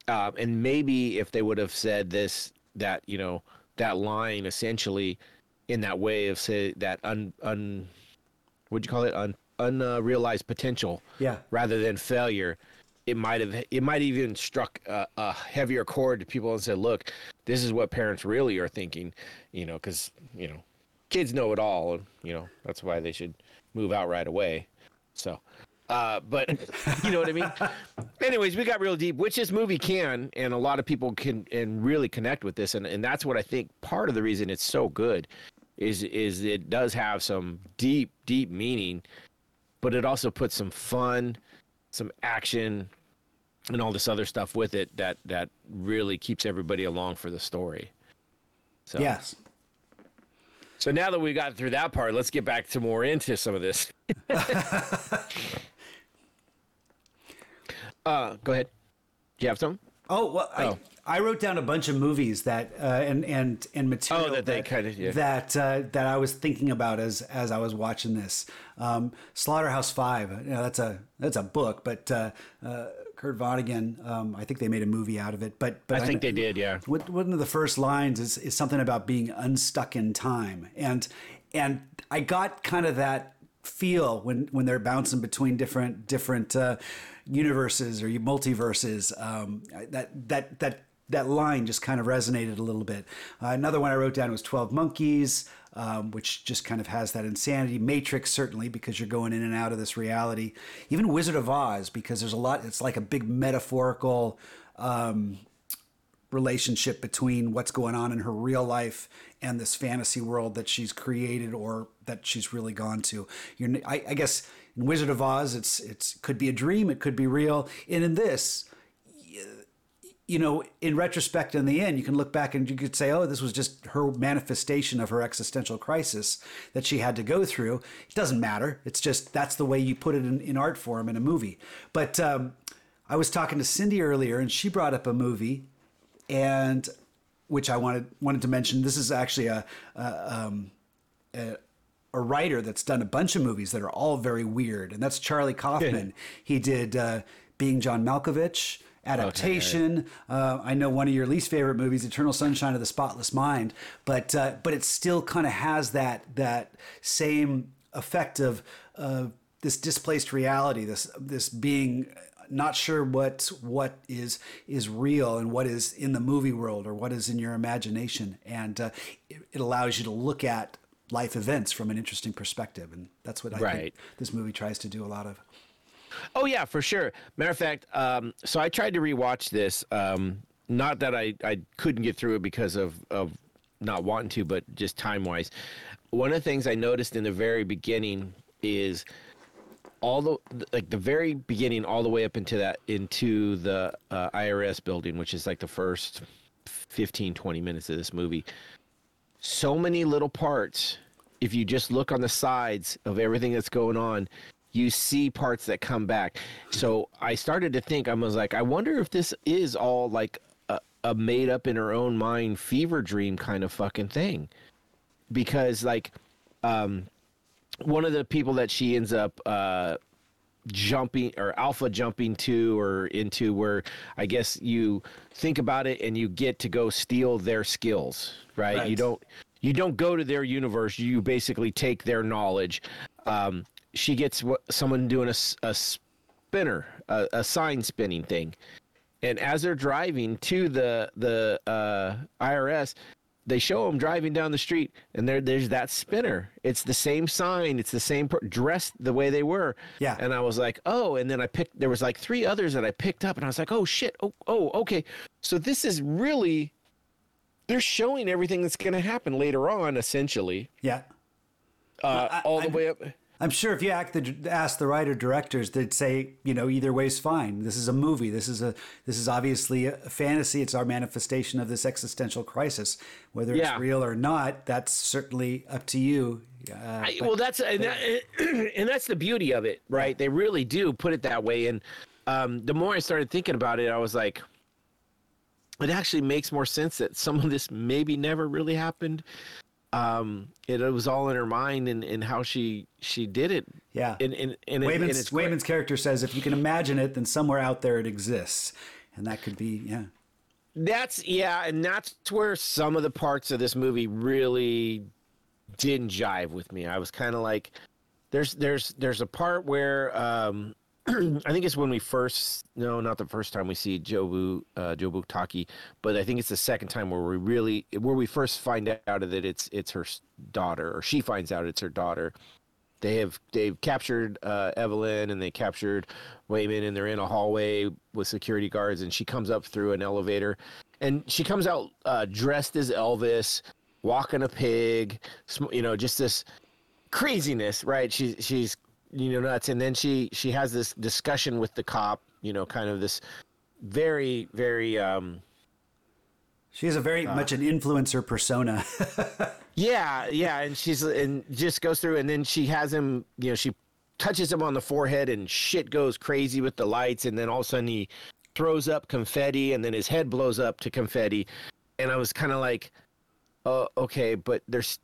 Um, and maybe if they would have said this that you know that line essentially in that way of say that un un what'd you call it? Un unrealized potential yeah. rather than failure it might have it might even struck a, a, heavier chord to people and said look this is what parents really are thinking you know because you know kids know it all, and you know that's why they should move out right away. So, uh, but you know what I mean. Anyways, we got real deep, which this movie can, and a lot of people can and really connect with this, and and that's what I think part of the reason it's so good is is it does have some deep deep meaning, but it also puts some fun, some action, and all this other stuff with it that that really keeps everybody along for the story. So. Yes, so now that we got through that part, let's get back to more into some of this. uh, go ahead. Do you have some? Oh well, oh. I, I wrote down a bunch of movies that uh, and and and material oh, that, that, kind of yeah. that uh, that I was thinking about as as I was watching this. Um, Slaughterhouse Five. You know, that's a that's a book, but uh, uh Kurt Vonnegut. Um, I think they made a movie out of it, but but I think they did, yeah. One of the first lines is, is something about being unstuck in time, and and I got kind of that feel when when they're bouncing between different different uh, universes or multiverses. Um, that that that that line just kind of resonated a little bit. Uh, another one I wrote down was Twelve Monkeys um, which just kind of has that insanity. Matrix, certainly, because you're going in and out of this reality. Even Wizard of Oz, because there's a lot, it's like a big metaphorical um, relationship between what's going on in her real life and this fantasy world that she's created or that she's really gone to. You're, I, I guess in Wizard of Oz, it's it's could be a dream, it could be real, and in this, you know, in retrospect, in the end, you can look back and you could say, oh, this was just her manifestation of her existential crisis that she had to go through. It doesn't matter. It's just that's the way you put it in, in art form in a movie. But um, I was talking to Cindy earlier, and she brought up a movie, and which I wanted wanted to mention. This is actually a, a, um, a a writer that's done a bunch of movies that are all very weird, and that's Charlie Kaufman. he did uh, Being John Malkovich adaptation. Okay. Uh, I know one of your least favorite movies, Eternal Sunshine of the Spotless Mind, but uh, but it still kind of has that that same effect of uh, this displaced reality, this this being not sure what what is is real and what is in the movie world or what is in your imagination, and uh, it, it allows you to look at life events from an interesting perspective, and that's what I right. think this movie tries to do a lot of. Oh yeah, for sure. Matter of fact, um, so I tried to rewatch this. Um, not that I, I couldn't get through it because of of not wanting to, but just time wise. One of the things I noticed in the very beginning is all the like the very beginning all the way up into that into the uh, IRS building, which is like the first 15 20 minutes of this movie. So many little parts if you just look on the sides of everything that's going on, you see parts that come back. So I started to think, I was like, I wonder if this is all like a, a made up in her own mind fever dream kind of fucking thing. Because, like, um, one of the people that she ends up uh, jumping or alpha jumping to or into where I guess you think about it and you get to go steal their skills, right? right. You don't you don't go to their universe. You basically take their knowledge. Um, she gets what, someone doing a, a spinner, a, a, sign spinning thing, and as they're driving to the the uh, IRS, they show them driving down the street, and there there's that spinner. It's the same sign. It's the same per- dressed the way they were. Yeah. And I was like, oh. And then I picked. There was like three others that I picked up, and I was like, oh shit. Oh oh okay. So this is really. They're showing everything that's going to happen later on, essentially. Yeah. Uh, I, all the I, way up. I'm sure if you ask the, ask the writer directors, they'd say, you know, either way's fine. This is a movie. This is a this is obviously a fantasy. It's our manifestation of this existential crisis. Whether yeah. it's real or not, that's certainly up to you. Uh, I, but, well, that's and, that, and, that's the beauty of it, right? Yeah. They really do put it that way. And um, the more I started thinking about it, I was like, it actually makes more sense that some of this maybe never really happened um, it, it, was all in her mind and, and how she she did it. Yeah. And, and, and, Waymond's, it, Waymond's character says, if you can imagine it, then somewhere out there it exists, and that could be yeah. That's yeah, and that's where some of the parts of this movie really didn't jive with me. I was kind of like, there's there's there's a part where um, I think it's when we first no, not the first time we see Jobu uh, Jobu Tupaki, but I think it's the second time where we really where we first find out that it's it's her daughter or she finds out it's her daughter. They have they've captured uh, Evelyn and they captured Waymond and they're in a hallway with security guards and she comes up through an elevator and she comes out uh, dressed as Elvis, walking a pig, you know, just this craziness, right? She's she's you know nuts. And then she she has this discussion with the cop you know kind of this very very um she has a very uh, much an influencer persona. Yeah yeah. And she's and just goes through and then she has him you know she touches him on the forehead and shit goes crazy with the lights. And then all of a sudden he throws up confetti and then his head blows up to confetti. And i was kind of like oh okay but there's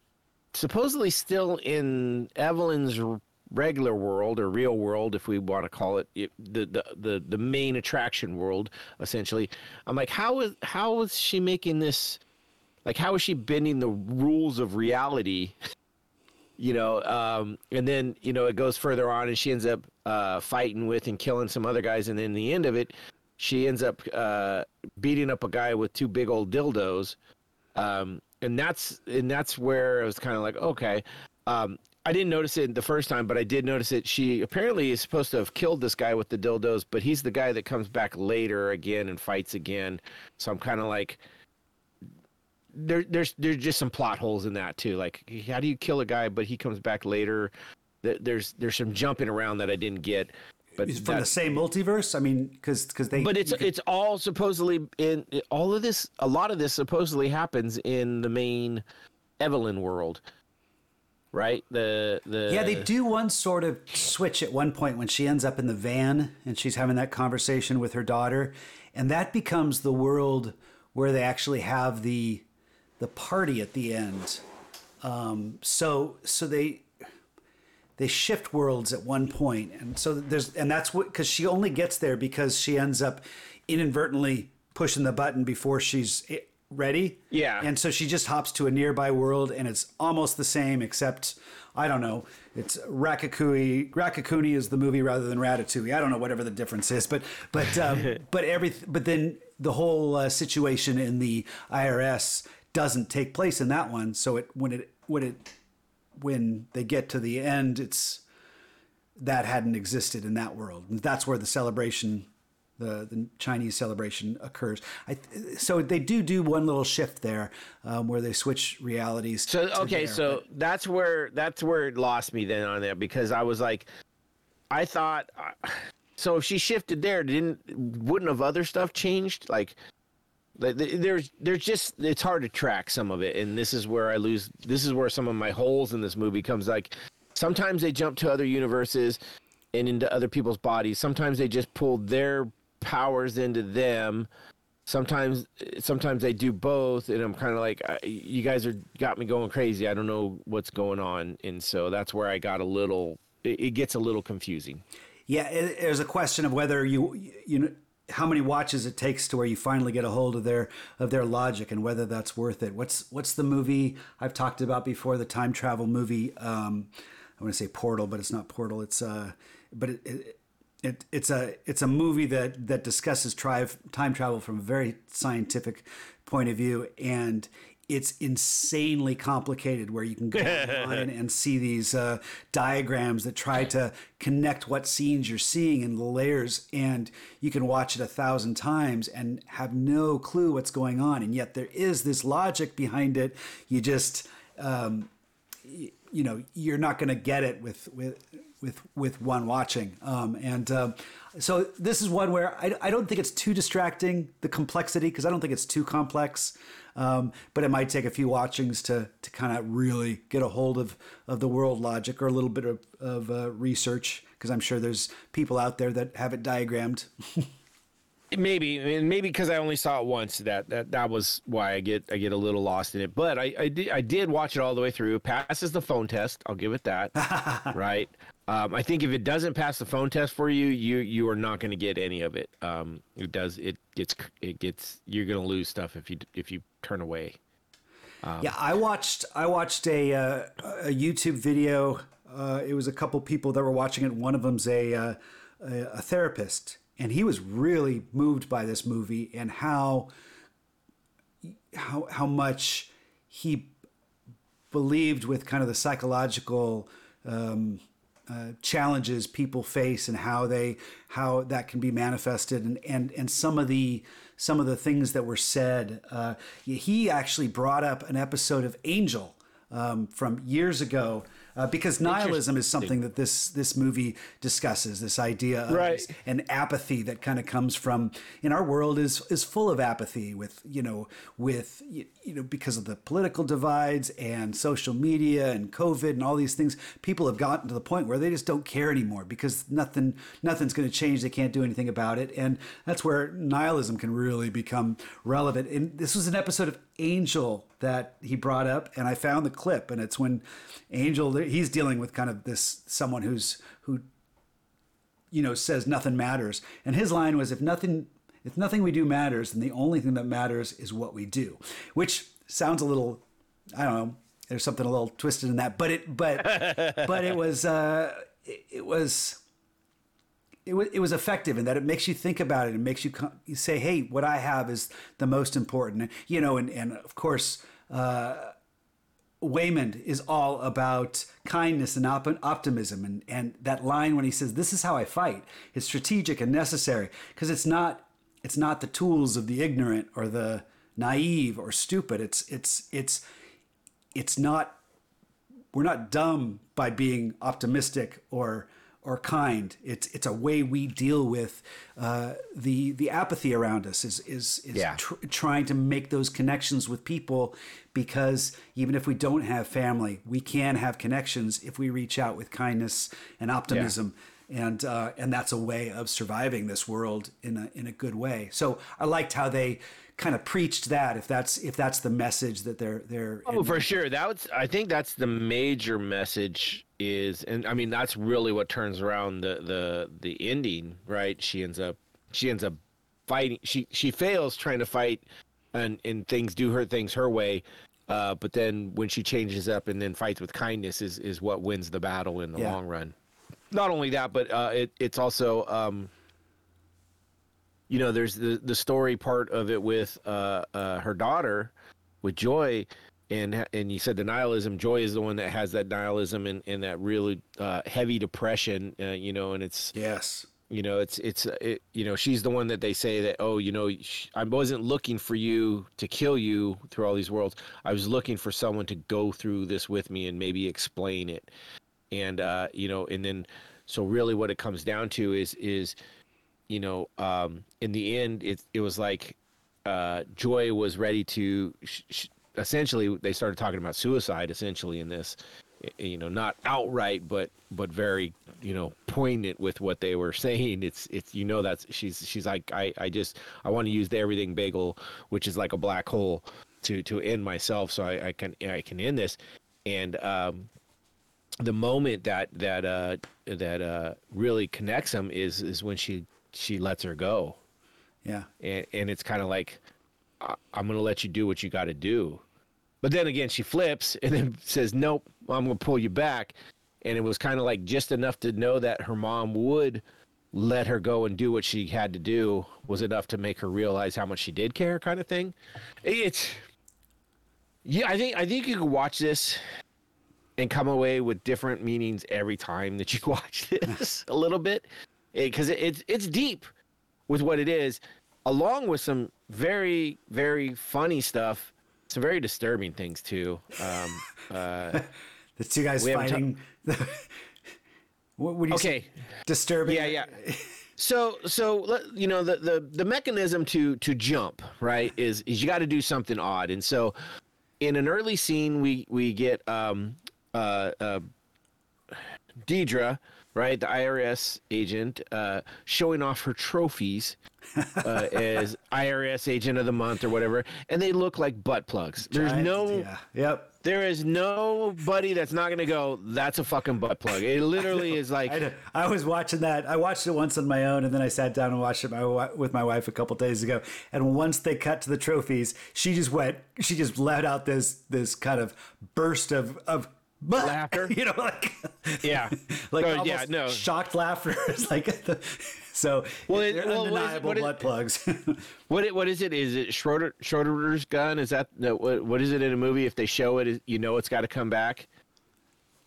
supposedly still in evelyn's regular world or real world, if we want to call it, it the, the the the main attraction world, essentially. I'm like, how is how is she making this? Like, how is she bending the rules of reality? you know, um, and then you know it goes further on, and she ends up uh, fighting with and killing some other guys, and then the end of it, she ends up uh, beating up a guy with two big old dildos. Um, and that's and that's where I was kind of like, okay. Um, I didn't notice it the first time, but I did notice it. She apparently is supposed to have killed this guy with the dildos, but he's the guy that comes back later again and fights again. So I'm kind of like, there, there's there's just some plot holes in that too. Like, how do you kill a guy, but he comes back later? There's there's some jumping around that I didn't get. But from the same multiverse? I mean, because because they. But it's could- it's all supposedly in all of this. A lot of this supposedly happens in the main Evelyn world, right? The the Yeah, they do one sort of switch at one point when she ends up in the van and she's having that conversation with her daughter, and that becomes the world where they actually have the the party at the end. Um, so so they they shift worlds at one point, and so there's and that's what because she only gets there because she ends up inadvertently pushing the button before she's ready. Yeah. and so she just hops to a nearby world, and it's almost the same except. I don't know. It's Ratatouille. Ratatouille is the movie rather than Ratatouille. I don't know whatever the difference is, but but um, but every but then the whole uh, situation in the IRS doesn't take place in that one. So it when it when it when they get to the end, it's that hadn't existed in that world, and that's where the celebration, the the Chinese celebration occurs. I, so they do do one little shift there, um, where they switch realities. So to okay, there, so but- that's where that's where it lost me then on that because I was like, I thought, uh, so if she shifted there, didn't wouldn't have other stuff changed? Like, like, there's there's just it's hard to track some of it, and this is where I lose. This is where some of my holes in this movie comes. Like, sometimes they jump to other universes and into other people's bodies. Sometimes they just pull their powers into them sometimes sometimes they do both and i'm kind of like you guys are got me going crazy i don't know what's going on and so that's where i got a little it, it gets a little confusing Yeah, it, there's a question of whether you you know how many watches it takes to where you finally get a hold of their of their logic and whether that's worth it. What's what's the movie I've talked about before? The time travel movie. Um, I want to say Portal, but it's not Portal. It's uh, but it, it, it it's a it's a movie that that discusses tri- time travel from a very scientific point of view and it's insanely complicated where you can go online and see these uh, diagrams that try to connect what scenes you're seeing in the layers and you can watch it a thousand times and have no clue what's going on and yet there is this logic behind it. You just um, you know you're not going to get it with with with with one watching. Um, and um, so this is one where I, I don't think it's too distracting the complexity because I don't think it's too complex. Um, but it might take a few watchings to to kind of really get a hold of of the world logic or a little bit of, of uh, research because I'm sure there's people out there that have it diagrammed. Maybe and maybe because i only saw it once that, that that was why i get i get a little lost in it. But i i did, I did watch it all the way through. Passes the phone test. I'll give it that right um, i think if it doesn't pass the phone test for you you you are not going to get any of it um, it does it gets it gets you're going to lose stuff if you if you turn away yeah, I watched I watched a uh, a YouTube video. Uh, it was a couple people that were watching it. One of them's a, uh, a a therapist, and he was really moved by this movie and how how how much he believed with kind of the psychological um, uh, challenges people face and how they how that can be manifested and and and some of the some of the things that were said. Uh, he actually brought up an episode of Angel um, from years ago. Uh, because nihilism is something that this this movie discusses. This idea of Right. an apathy that kind of comes from in our world is is full of apathy with you know with you, you know because of the political divides and social media and covid and all these things people have gotten to the point where they just don't care anymore because nothing nothing's going to change they can't do anything about it and that's where nihilism can really become relevant and this was an episode of Angel that he brought up, and I found the clip, and it's when Angel he's dealing with kind of this someone who's who you know says nothing matters, and his line was if nothing if nothing we do matters, then the only thing that matters is what we do, which sounds a little I don't know. There's something a little twisted in that, but it but but it was uh, it, it was it was, it was effective in that it makes you think about it and makes you, you say, hey, what I have is the most important. You know, and, and of course, uh, Waymond is all about kindness and op- optimism. And, and that line when he says, this is how I fight, is strategic and necessary because it's not, it's not the tools of the ignorant or the naive or stupid. It's, it's, it's, it's not, we're not dumb by being optimistic or, or kind. It's it's a way we deal with uh, the the apathy around us. Is is is Yeah. tr- trying to make those connections with people because even if we don't have family, we can have connections if we reach out with kindness and optimism. And uh, and that's a way of surviving this world in a in a good way. So I liked how they kind of preached that. If that's if that's the message that they're they're Oh, for sure. That was. I think that's the major message. Is and I mean that's really what turns around the the the ending, right? She ends up she ends up fighting. She she fails trying to fight, and and things do her things her way. Uh, but then when she changes up and then fights with kindness is is what wins the battle in the Yeah. long run. Not only that, but uh, it it's also um, you know there's the the story part of it with uh, uh, her daughter with joy and and you said the nihilism joy is the one that has that nihilism and, and that really uh, heavy depression uh, you know and it's yes. you know it's it's it, you know she's the one that they say that oh you know sh- i wasn't looking for you to kill you through all these worlds i was looking for someone to go through this with me and maybe explain it and uh you know and then so really what it comes down to is is you know um in the end it it was like uh joy was ready to sh- sh- essentially they started talking about suicide essentially in this you know not outright but but very you know poignant with what they were saying. It's it's you know that's she's she's like i i just i want to use the everything bagel which is like a black hole to to end myself so i i can i can end this. And um the moment that that uh that uh really connects them is is when she she lets her go Yeah. and and it's kind of like I- I'm gonna let you do what you got to do, but then again she flips and then says nope I'm gonna pull you back, and it was kind of like just enough to know that her mom would let her go and do what she had to do was enough to make her realize how much she did care kind of thing. It's yeah I think I think you could watch this and come away with different meanings every time that you watch this a little bit because it, it's it's deep with what it is along with some very very funny stuff some very disturbing things too um uh The two guys We haven't ta- fighting. what would you say? okay Disturbing. yeah yeah so so let- you know the the the mechanism to to jump right is is you got to do something odd and so in an early scene we we get um uh uh Deirdre, right, the IRS agent, uh, showing off her trophies uh, as IRS agent of the month or whatever, and they look like butt plugs. There's Giant- no, Yeah. Yep. there is nobody that's not gonna go. That's a fucking butt plug. It literally is like, I. I was watching that. I watched it once on my own, and then I sat down and watched it my, with my wife a couple days ago. And once they cut to the trophies, she just went. She just let out this this kind of burst of of Laughter? You know, like yeah, like Oh, yeah, no. shocked laughter. It's like the, so. Well, it- they're well, what is- undeniable blood plugs. What it, what is it? Is it Schroeder Schroeder's gun? Is that no, what what is it in a movie? If they show it, you know it's got to come back.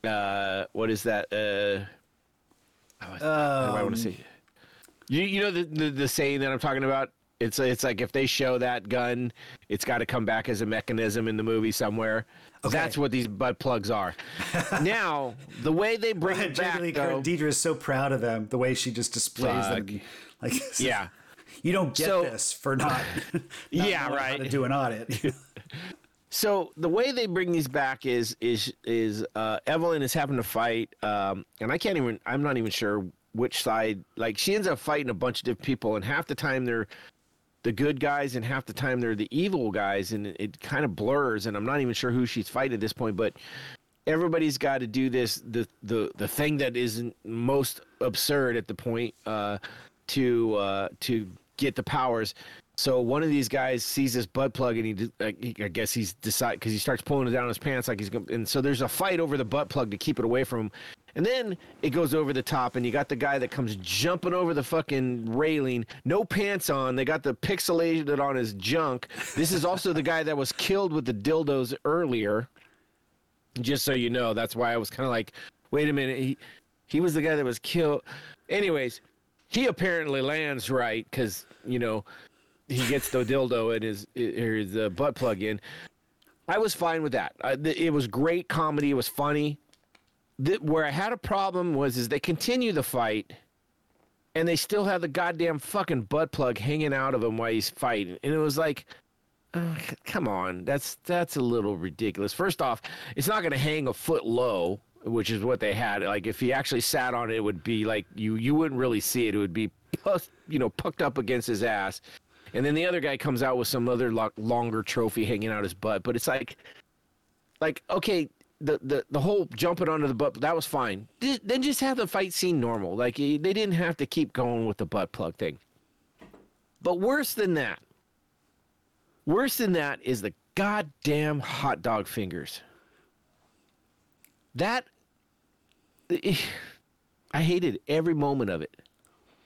Uh, what is that? Uh, oh, what do I want to see. You you know the, the the saying that I'm talking about. It's it's like if they show that gun, it's got to come back as a mechanism in the movie somewhere. That's what these butt plugs are. now the way they bring it back, though, Deirdre is so proud of them. The way she just displays Fuck. them. Like yeah. You don't get So- this for not, not Yeah, right. to do an audit. So the way they bring these back is is is uh, Evelyn is having to fight, um, and I can't even. I'm not even sure which side. Like she ends up fighting a bunch of different people, and half the time they're the good guys and half the time they're the evil guys and it, it kind of blurs and I'm not even sure who she's fighting at this point but everybody's got to do this the the the thing that is most absurd at the point uh, to uh, to get the powers. So one of these guys sees this butt plug and he, I guess he's decide because he starts pulling it down his pants like he's going and so there's a fight over the butt plug to keep it away from him. And then it goes over the top, and you got the guy that comes jumping over the fucking railing, no pants on. They got the pixelated on his junk. This is also the guy that was killed with the dildos earlier. Just so you know, that's why I was kind of like, wait a minute, he he was the guy that was killed. Anyways, he apparently lands right because you know he gets the dildo in his or his uh, butt plug in. I was fine with that. I, it was great comedy. It was funny. Where I had a problem was is they continue the fight, and they still have the goddamn fucking butt plug hanging out of him while he's fighting, and it was like, uh, come on, that's that's a little ridiculous. First off, it's not going to hang a foot low, which is what they had. Like if he actually sat on it, it would be like you you wouldn't really see it. It would be you know pucked up against his ass, and then the other guy comes out with some other lo- longer trophy hanging out his butt. But it's like, like okay, the the the whole jumping onto the butt that was fine. Then just have the fight scene normal. Like they didn't have to keep going with the butt plug thing. But worse than that, worse than that is the goddamn hot dog fingers. That I hated every moment of it.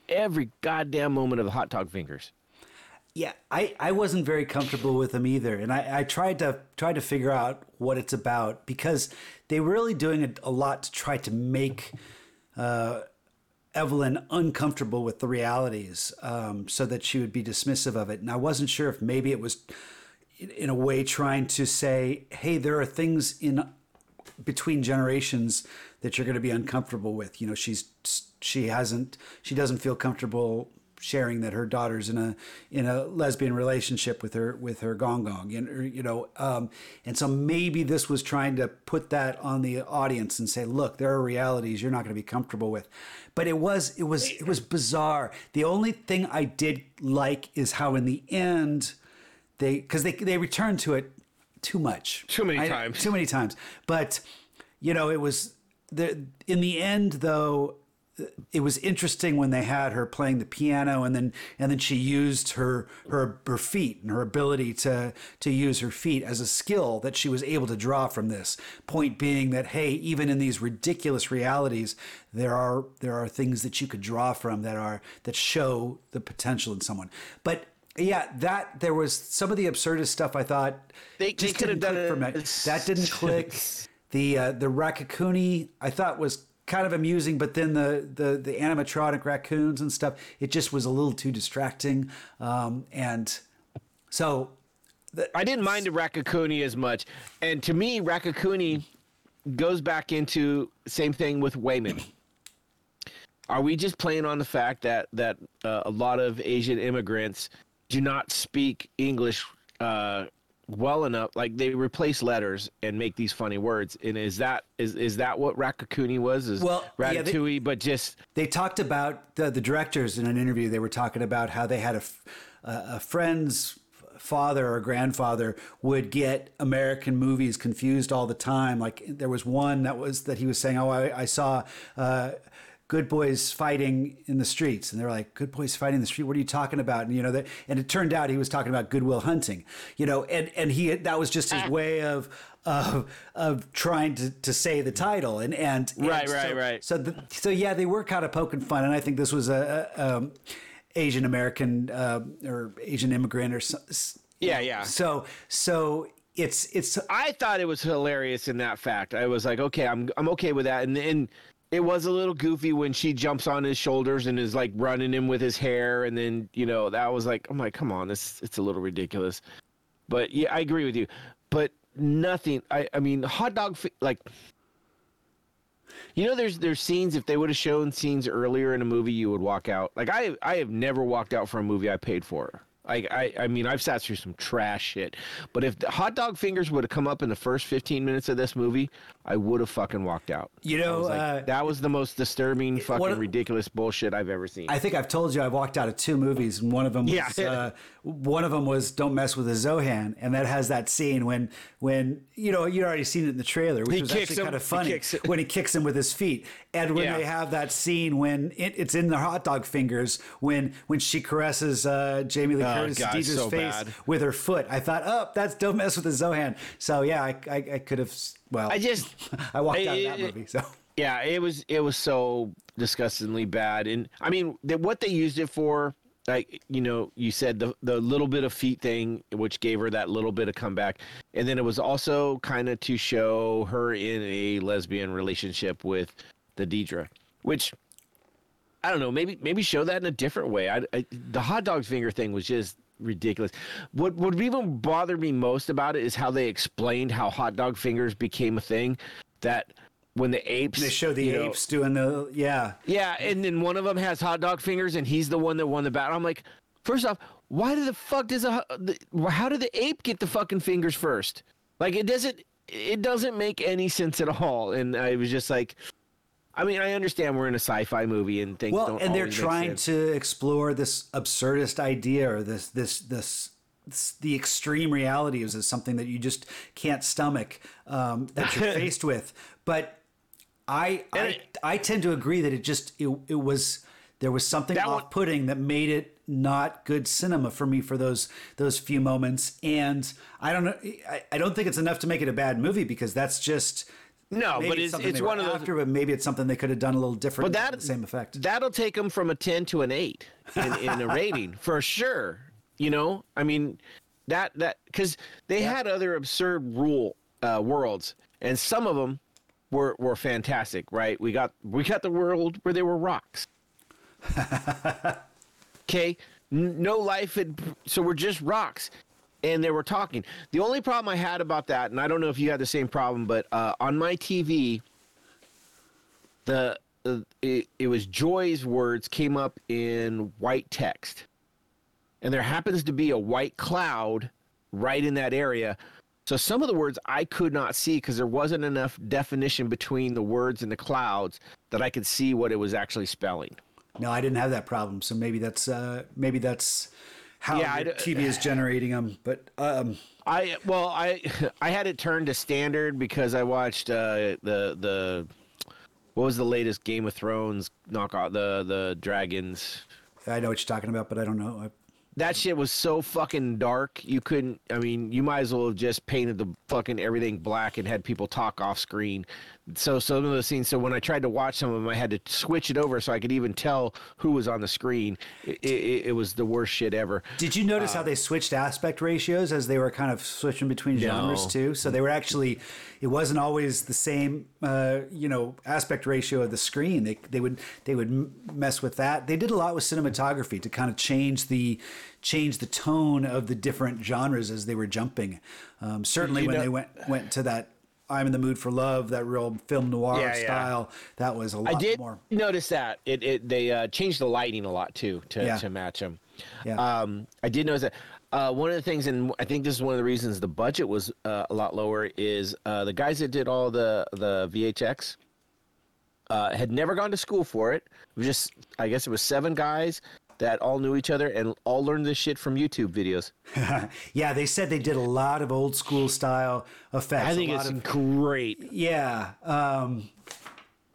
Every goddamn moment of the hot dog fingers. Yeah, I, I wasn't very comfortable with them either, and I, I tried to tried to figure out what it's about because they were really doing a, a lot to try to make uh, Evelyn uncomfortable with the realities, um, so that she would be dismissive of it. And I wasn't sure if maybe it was, in, a way, trying to say, "Hey, there are things in between generations that you're going to be uncomfortable with." You know, she's she hasn't she doesn't feel comfortable sharing that her daughter's in a in a lesbian relationship with her with her gong gong and you know um, and so maybe this was trying to put that on the audience and say look there are realities you're not going to be comfortable with. But it was it was it was bizarre. The only thing i did like is how in the end they because they they returned to it too much. Too many I- times. too many times. But you know it was the in the end though it was interesting when they had her playing the piano and then and then she used her her her feet and her ability to to use her feet as a skill that she was able to draw from this. Point being that hey even in these ridiculous realities there are there are things that you could draw from that are that show the potential in someone. But yeah that there was some of the absurdist stuff i thought They- they just have didn't click for me. that didn't click. The uh, the Raccacoonie I thought was kind of amusing, but then the, the the animatronic raccoons and stuff, it just was a little too distracting. Um, and so I didn't mind the Raccacoonie as much. And to me, Raccacoonie goes back into same thing with Waymond. Are we just playing on the fact that that uh, a lot of Asian immigrants do not speak English uh, well enough? Like they replace letters and make these funny words. And is that is is that what Raccacoonie was? Is Well, yeah, they- Ratatouille, but just they talked about the, the directors in an interview. They were talking about how they had a a friend's father or grandfather would get American movies confused all the time. Like there was one that was that he was saying, "Oh, I, I saw." Uh, Good boys fighting in the streets, and they're like, "Good boys fighting in the street? What are you talking about?" And you know, that, and it turned out he was talking about Goodwill Hunting. You know, and and he that was just his way of of of trying to, to say the title, and and, and Right, so- right, right. so, the, so yeah, they were kind of poking fun, and I think this was a, a um, Asian American uh, or Asian immigrant or so, yeah, yeah. so so it's it's I thought it was hilarious in that fact. I was like, okay, I'm I'm okay with that. And and it was a little goofy when she jumps on his shoulders and is like running him with his hair, and then you know that was like, I'm like, come on, this it's a little ridiculous. But yeah, I agree with you. But nothing. I I mean, hot dog like. You know, there's there's scenes. If they would have shown scenes earlier in a movie, you would walk out. Like I I have never walked out for a movie I paid for. Like I, I mean, I've sat through some trash shit. But if the hot dog fingers would have come up in the first 15 minutes of this movie, I would have fucking walked out. You know, was like, uh, that was the most disturbing, fucking what- ridiculous bullshit I've ever seen. I think I've told you I walked out of two movies, and one of them was Yeah. uh, one of them was "Don't Mess with the Zohan," and that has that scene when when you know you'd already seen it in the trailer, which He was actually him- kind of funny when he kicks him with his feet, and when Yeah. they have that scene when it, it's in the hot dog fingers when when she caresses uh, Jamie Lee Oh, Curtis Deirdre's so face bad. with her foot. I thought, oh, that's "Don't Mess with the Zohan." So yeah, I I, I could have. Well, I just, I walked out of that movie. So yeah, it was it was so disgustingly bad, and I mean, the, what they used it for, like you know, you said the the little bit of feet thing, which gave her that little bit of comeback, and then it was also kind of to show her in a lesbian relationship with the Deirdre, which. I don't know. Maybe maybe show that in a different way. I, I, the hot dog finger thing was just ridiculous. What what even bothered me most about it is how they explained how hot dog fingers became a thing. That when the apes they show the you know, apes doing the yeah. yeah, and then one of them has hot dog fingers, and he's the one that won the battle. I'm like, first off, why the fuck does a how did the ape get the fucking fingers first? Like it doesn't it doesn't make any sense at all. And I was just like, I mean, I understand we're in a sci-fi movie and things well and they're trying to explore this absurdist idea or this this this, the extreme realities is something that you just can't stomach um, that you're faced with. But I, I it- I tend to agree that it just it, it was there was something That off-putting that made it not good cinema for me for those those few moments. And I don't know I, I don't think it's enough to make it a bad movie because that's just No, maybe but it's it's one of those. after, but maybe it's something they could have done a little different But that the same effect That'll take them from a ten to an eight in, in a rating for sure. You know, I mean, that that because they had other absurd rule uh, worlds, and some of them were were fantastic. Right? We got we got the world where there were rocks. Okay, no life had so we're just rocks. And they were talking. The only problem I had about that, and I don't know if you had the same problem, but uh, on my TV, the uh, it, it was Joy's words came up in white text, and there happens to be a white cloud right in that area. So some of the words I could not see because there wasn't enough definition between the words and the clouds that I could see what it was actually spelling. No, I didn't have that problem. So maybe that's uh, maybe that's how Yeah, your TV is generating them. But um, I well I I had it turned to standard because I watched uh, the the what was the latest Game of Thrones knockout the the dragons I know what you're talking about, but I don't know. I, that shit was so fucking dark. You couldn't. I mean, you might as well have just painted the fucking everything black and had people talk off screen. So some of the scenes. So when I tried to watch some of them, I had to switch it over so I could even tell who was on the screen. It, it, it was the worst shit ever. did you notice how they switched aspect ratios as they were kind of switching between genres No. too? So they were actually, it wasn't always the same, uh, you know, aspect ratio of the screen. They they would they would mess with that. They did a lot with cinematography to kind of change the change the tone of the different genres as they were jumping. Um, certainly when know- they went went to that. I'm in the mood for love. That real film noir Yeah, yeah. style. That was a lot more. I did more. notice that it, it they uh, changed the lighting a lot too to, Yeah. to match them. Yeah. Um, I did notice that. Uh, one of the things, and I think this is one of the reasons the budget was uh, a lot lower, is uh, the guys that did all the the VFX uh, had never gone to school for it. It just, I guess, it was seven guys that all knew each other and all learned this shit from YouTube videos. yeah, they said they did a lot of old school style effects. I think it's of great. Yeah. Um,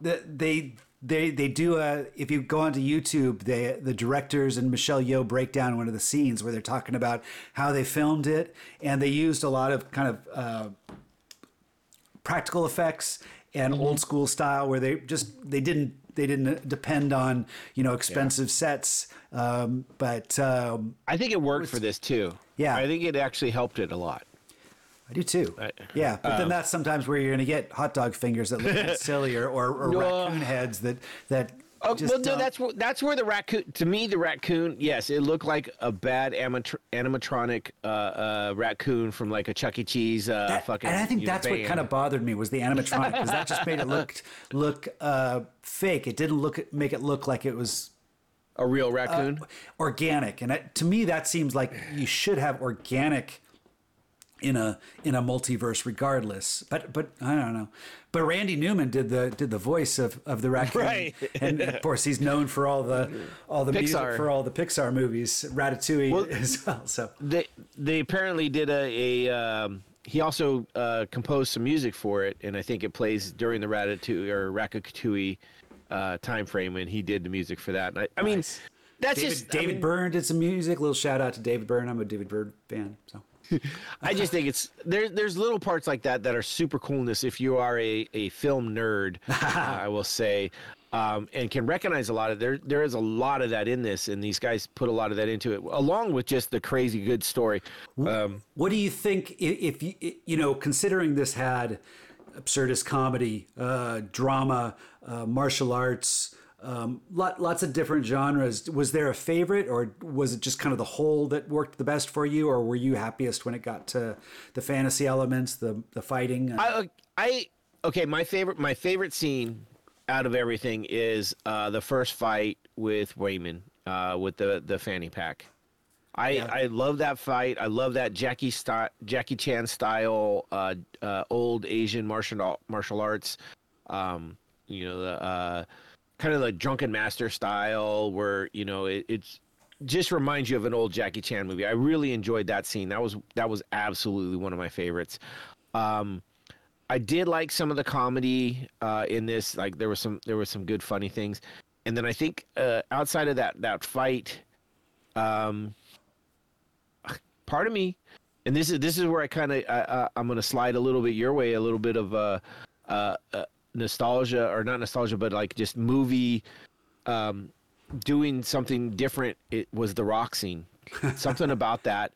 the, they they they do a if you go onto YouTube, they the directors and Michelle Yeoh break down one of the scenes where they're talking about how they filmed it, and they used a lot of kind of uh, practical effects and old school style where they just they didn't they didn't depend on you know expensive sets, um, but um, I think it worked for this too. Yeah. I think it actually helped it a lot. I do too. I- yeah, but um, then that's sometimes where you're going to get hot dog fingers that look silly or, or, or No. raccoon heads that that. Oh, well, no, that's where that's where the raccoon. To me, the raccoon. Yes, it looked like a bad animatr- animatronic uh, uh, raccoon from like a Chuck E. Cheese. Uh, that- fucking. and I think you know, that's what kind of bothered me was the animatronic because that just made it look look uh, fake. It didn't look make it look like it was A real raccoon. organic, and that, to me that seems like you should have organic in a in a multiverse regardless. But but I don't know. But Randy Newman did the did the voice of, of the raccoon, Right. and of course he's known for all the all the music Pixar. for all the Pixar movies, Ratatouille as well. So they they apparently did a, a um, he also uh, composed some music for it, and I think it plays during the Ratatouille or Ratatouille uh, time frame when he did the music for that. And I, I mean, that's David, just I David mean, Byrne did some music. Little shout out to David Byrne. I'm a David Byrne fan. So I just think it's there's there's little parts like that that are super coolness if you are a, a film nerd, I will say, um, and can recognize a lot of there there is a lot of that in this, and these guys put a lot of that into it, along with just the crazy good story. Um, What do you think if you you know considering this had absurdist comedy, uh, drama, uh, martial arts, um, lot, lots of different genres? Was there a favorite, or was it just kind of the whole that worked the best for you, or were you happiest when it got to the fantasy elements, the the fighting? I, I okay. My favorite, my favorite scene out of everything is uh, the first fight with Waymond uh, with the the fanny pack. I I love that fight. I love that Jackie style, Jackie Chan style, uh, uh, old Asian martial martial arts. Um, you know the uh, kind of like drunken master style, where you know it, it's just reminds you of an old Jackie Chan movie. I really enjoyed that scene. That was that was absolutely one of my favorites. Um, I did like some of the comedy uh, in this. Like there was some there was some good funny things, and then I think uh, outside of that that fight, um, part of me, and this is this is where I kind of uh, I'm gonna slide a little bit your way, a little bit of uh, uh, nostalgia or not nostalgia, but like just movie um, doing something different. It was the rock scene. something about that.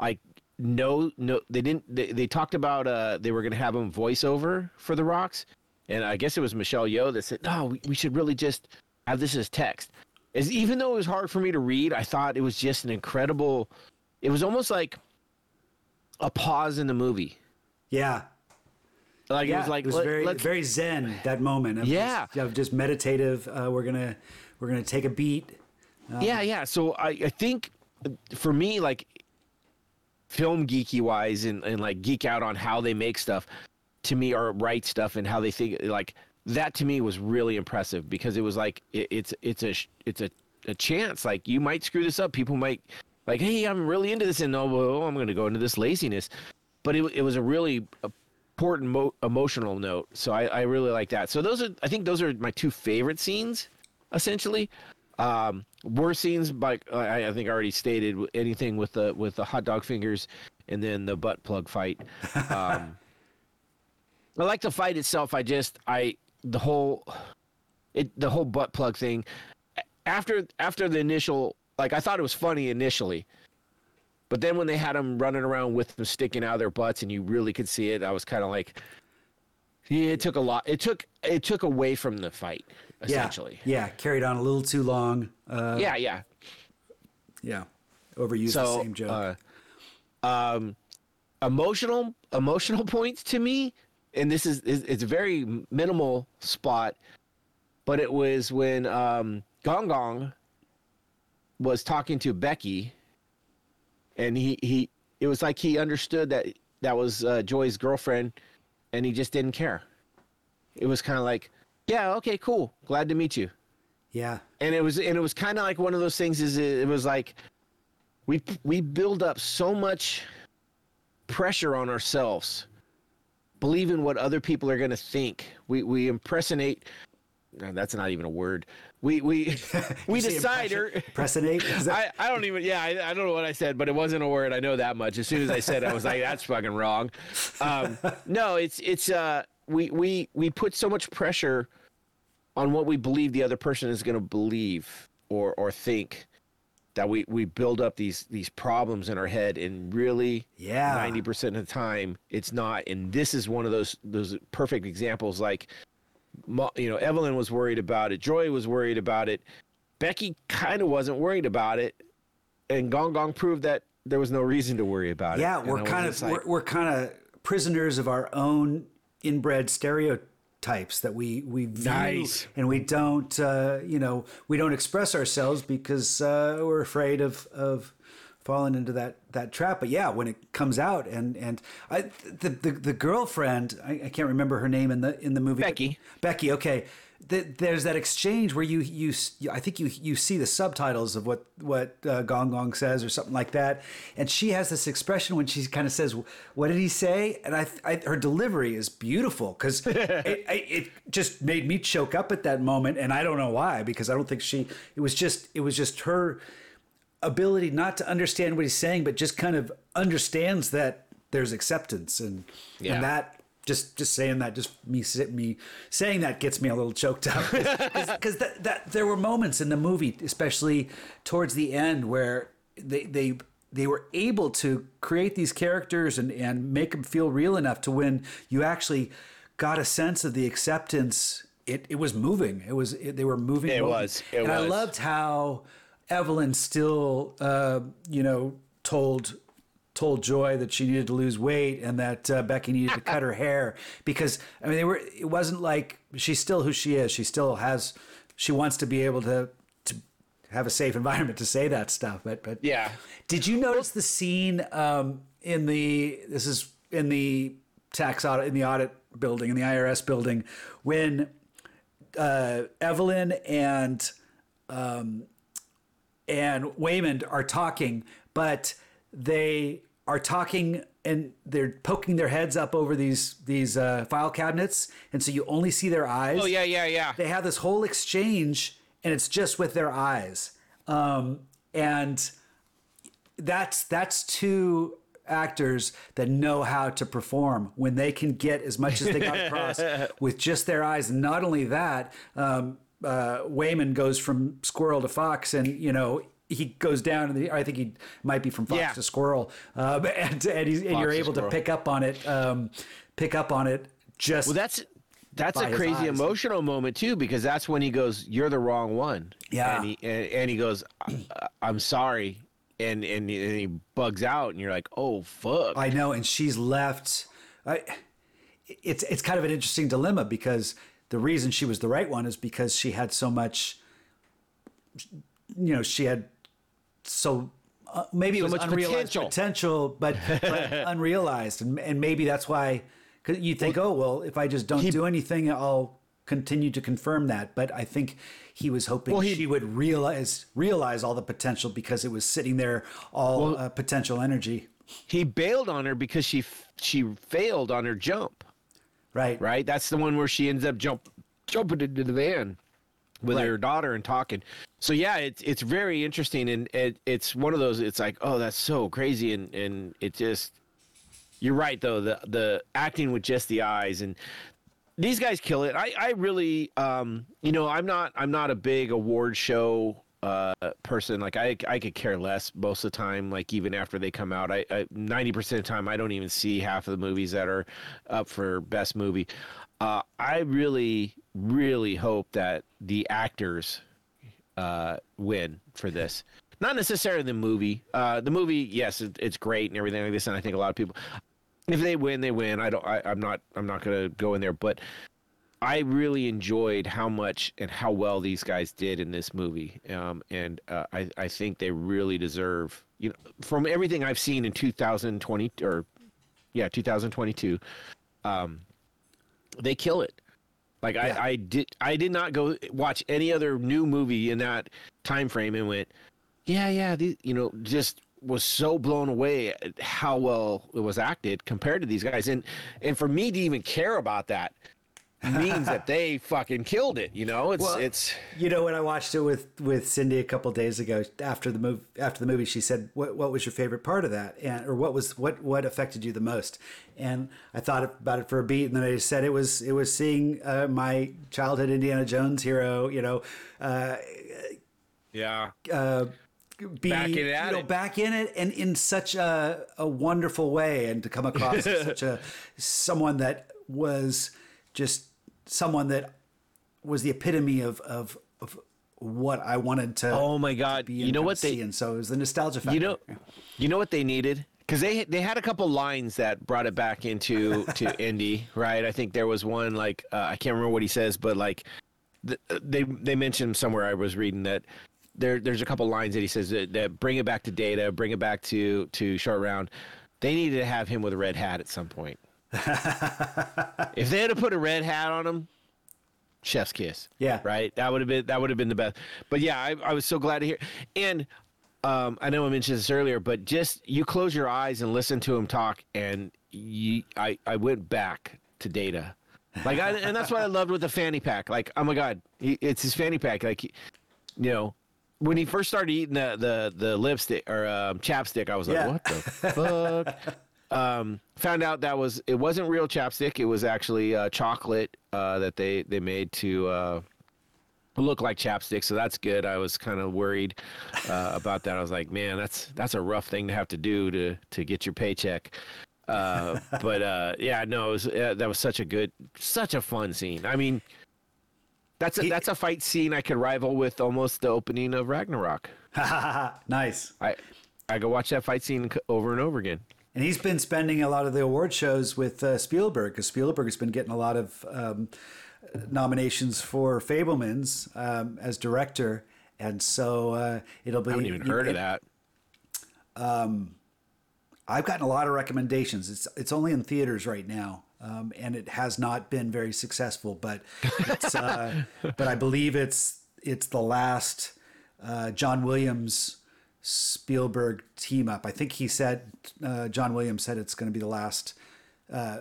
I no no they didn't they, they talked about uh they were gonna have him voiceover for the rocks and i guess it was michelle yeoh that said no we, we should really just have this as text as even though it was hard for me to read i thought it was just an incredible it was almost like a pause in the movie yeah, like yeah, it was like it was very very zen that moment. Of Yeah. just, of just meditative. Uh, we're gonna we're gonna take a beat. yeah yeah so i i think for me like film geeky wise and, and like geek out on how they make stuff to me or write stuff and how they think like that to me was really impressive because it was like it, it's it's a it's a, a chance like you might screw this up people might like hey i'm really into this and oh well, i'm going to go into this laziness but it, it was a really important mo- emotional note so I, I really like that so those are i think those are my two favorite scenes essentially um, worst scenes, like I, I think I already stated, anything with the with the hot dog fingers, and then the butt plug fight. Um, I like the fight itself. I just I the whole it the whole butt plug thing. After after the initial, like I thought it was funny initially, but then when they had them running around with them sticking out of their butts, and you really could see it, I was kind of like, yeah, it took a lot. It took it took away from the fight essentially. Yeah, yeah, carried on a little too long. Uh, yeah, yeah. yeah, overused the same joke. uh, um emotional emotional points to me and this is is- it's a very minimal spot but it was when um gong gong was talking to becky and he he it was like he understood that that was uh, joy's girlfriend and he just didn't care. It was kind of like yeah okay cool. Glad to meet you. Yeah, and it was and it was kind of like one of those things is it, it was like we we build up so much pressure on ourselves believing what other people are going to think. We we impersonate no, that's not even a word we we we decide or impression- impersonate. Is I, I don't even yeah I, I don't know what I said but it wasn't a word. I know that much. As soon as I said it I was like that's fucking wrong. Um, no it's it's uh we we we put so much pressure on what we believe the other person is going to believe or or think that we we build up these these problems in our head and really Yeah. 90% of the time it's not. And this is one of those those perfect examples. Like you know Evelyn was worried about it. Joy was worried about it. Becky kind of wasn't worried about it. And Gong Gong proved that there was no reason to worry about yeah, it. Yeah, we're kind of like, we're, we're kind of prisoners of our own inbred stereotypes that we we view Nice. and we don't uh, you know we don't express ourselves because uh, we're afraid of of falling into that that trap. But yeah, when it comes out and and I the the, the girlfriend I, I can't remember her name in the in the movie Becky. Becky. Okay. Th- There's that exchange where you, you I think you you see the subtitles of what what uh, Gong Gong says or something like that, and she has this expression when she kind of says, "What did he say?" And I, I her delivery is beautiful because it, it just made me choke up at that moment, and I don't know why because I don't think she it was just it was just her ability not to understand what he's saying, but just kind of understands that there's acceptance and Yeah. and that just just saying that just me sit me saying that gets me a little choked up because that, that there were moments in the movie, especially towards the end, where they they they were able to create these characters and and make them feel real enough to when you actually got a sense of the acceptance. It, it was moving. It was it, they were moving. It moments. was. It and I loved how Evelyn still, uh, you know, told told Joy that she needed to lose weight and that uh, Becky needed to cut her hair because I mean they were. It wasn't like she's still who she is. She still has. She wants to be able to to have a safe environment to say that stuff. But but Yeah. Did you notice the scene um, in the this is in the tax audit in the audit building in the IRS building when uh, Evelyn and um, and Waymond are talking, but they are talking and they're poking their heads up over these these uh, file cabinets, and so you only see their eyes. Oh yeah, yeah, yeah. They have this whole exchange, and it's just with their eyes, um, and that's that's two actors that know how to perform when they can get as much as they got across with just their eyes. And not only that, um, uh, Waymond goes from squirrel to fox, and you know he goes down. And I think he might be from fox Yeah. to squirrel, um, and and, he's, and you're able squirrel. to pick up on it, um, pick up on it. Just Well, that's that's a crazy eyes. emotional moment too, because that's when he goes, "You're the wrong one." Yeah. and he and, and he goes, "I- "I'm sorry," and, and and he bugs out, and you're like, "Oh fuck." I know, and she's left. I, it's it's kind of an interesting dilemma because the reason she was the right one is because she had so much. You know, she had so uh, maybe it was much unrealized potential. potential, but, but unrealized, and and maybe that's why. Cause you think, oh well, if I just don't he- do anything, I'll continue to confirm that. But I think he was hoping Well, he- she would realize realize all the potential because it was sitting there, all uh, potential energy. he bailed on her because she f- she failed on her jump. Right. Right, that's the one where she ends up jump jumping into the van with Right. her daughter and talking. So yeah, it's it's very interesting, and it, it's one of those. It's like, oh, that's so crazy, and and it just. You're right though. The the acting with just the eyes and these guys kill it. I, I really, um, you know, I'm not, I'm not a big award show uh, person. Like I, I could care less most of the time. Like even after they come out, I, I 90% of the time I don't even see half of the movies that are up for best movie. Uh, I really, really hope that the actors uh, win for this. Not necessarily the movie. Uh, the movie, yes, it, it's great and everything like this, and I think a lot of people, if they win, they win. I don't. I, I'm not. I'm not gonna go in there, but I really enjoyed how much and how well these guys did in this movie, um, and uh, I, I think they really deserve. You know, from everything I've seen in 2020 or yeah, 2022, um, they kill it. Like I, I did, I did not go watch any other new movie in that time frame and went, yeah, yeah, these, you know, just was so blown away at how well it was acted compared to these guys, and and for me to even care about that means that they fucking killed it. You know, it's Well, it's You know, when I watched it with with Cindy a couple days ago after the move after the movie, she said, "What what was your favorite part of that?" And or what was what what affected you the most? And I thought about it for a beat, and then I just said it was it was seeing uh, my childhood Indiana Jones hero, you know, uh, yeah. be Back in it you know it. back in it and in such a, a wonderful way and to come across as such a someone that was just someone that was the epitome of of, of what I wanted to Oh my God! be You know what they see. and so it was the nostalgia factor. You know, you know what they needed because they they had a couple lines that brought it back into to Indy, right? I think there was one like uh, I can't remember what he says, but like th- they they mentioned somewhere I was reading that there there's a couple lines that he says that, that bring it back to Data, bring it back to to Short Round. They needed to have him with a red hat at some point. If they had to put a red hat on him, chef's kiss. Yeah. Right. That would have been that would have been the best. But yeah, I, I was so glad to hear. And um, I know I mentioned this earlier, but just you close your eyes and listen to him talk, and you, I I went back to Data. Like, I, and that's what I loved with the fanny pack. Like, oh my god, he, it's his fanny pack. Like, you know, when he first started eating the the, the lipstick or um, chapstick, I was like, Yeah. what the fuck? um, found out that was it wasn't real chapstick. It was actually uh, chocolate uh, that they they made to uh, look like chapstick. So that's good. I was kind of worried uh, about that. I was like, man, that's that's a rough thing to have to do to to get your paycheck. Uh, but uh, yeah, no, it was uh, that was such a good, such a fun scene. I mean, that's a that's a fight scene I could rival with almost the opening of Ragnarok. nice. I I go watch that fight scene over and over again. And he's been spending a lot of the award shows with uh, Spielberg because Spielberg has been getting a lot of um, nominations for Fabelmans um, as director, and so uh, it'll be. I haven't even heard of that. I've gotten a lot of recommendations. It's it's only in theaters right now, um, and it has not been very successful. But it's, uh, but I believe it's it's the last uh, John Williams Spielberg team up. I think he said uh, John Williams said it's going to be the last uh,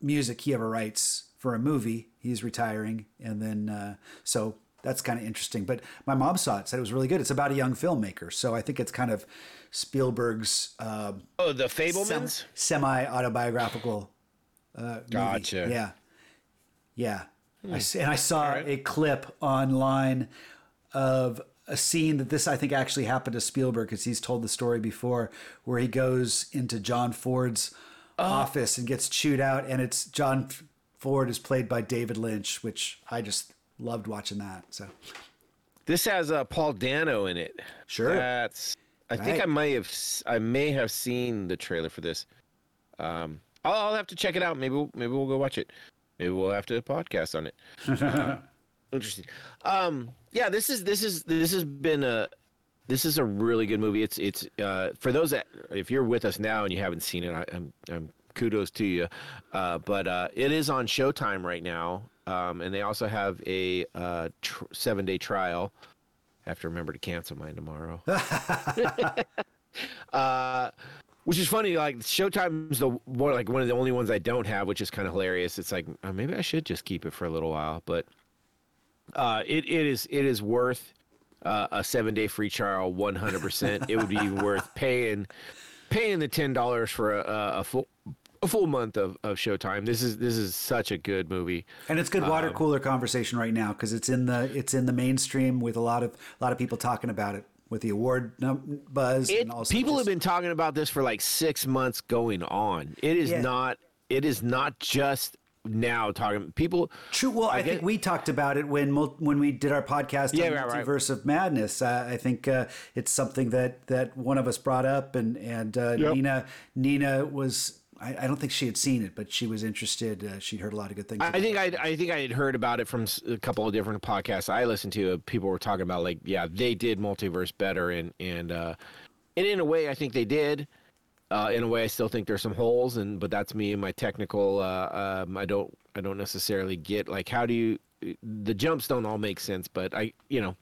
music he ever writes for a movie. He's retiring, and then uh, so that's kind of interesting. But my mom saw it, said it was really good. It's about a young filmmaker, so I think it's kind of Spielberg's. Uh, Oh, the Fabelmans. semi autobiographical. Uh, Gotcha. Hmm. Yeah, yeah. I s and I saw a clip online of a scene that this I think actually happened to Spielberg because he's told the story before, where he goes into John Ford's Oh. office and gets chewed out, and it's John Ford is played by David Lynch, which I just loved watching that. So This has uh, Paul Dano in it. Sure. That's. I think I may have. I may have seen the trailer for this. Um, I'll, I'll have to check it out. Maybe. We'll, maybe we'll go watch it. Maybe we'll have to podcast on it. Uh, interesting. Um, yeah. This is. This is. This has been a. This is a really good movie. It's. It's. Uh, for those that, if you're with us now and you haven't seen it, I, I'm. I'm kudos to you. Uh, but uh, it is on Showtime right now, um, and they also have a uh, tr- seven day trial. I have to remember to cancel mine tomorrow. uh, which is funny. Like Showtime's the one, like one of the only ones I don't have, which is kind of hilarious. It's like uh, maybe I should just keep it for a little while, but uh, it it is it is worth uh, a seven day free trial. One hundred percent. It would be worth paying paying the ten dollars for a, a full a full month of, of Showtime. This is this is such a good movie. And it's good Um, water cooler conversation right now because it's in the it's in the mainstream with a lot of a lot of people talking about it with the award num- buzz It, people have been talking about this for like six months going on. It is Yeah. not. It is not just now talking. People. True. Well, I, get- think we talked about it when when we did our podcast Yeah, on right, right. Multiverse of Madness. Uh, I think uh, it's something that that one of us brought up, and and uh, Yep. Nina Nina was. I, I don't think she had seen it, but she was interested. Uh, she'd heard a lot of good things. I think I, I think I had heard about it from a couple of different podcasts I listened to. People were talking about like, yeah, they did multiverse better, and and uh, and in a way, I think they did. Uh, in a way, I still think there's some holes, and but that's me and my technical. Uh, um, I don't I don't necessarily get like how do you the jumps don't all make sense, but I you know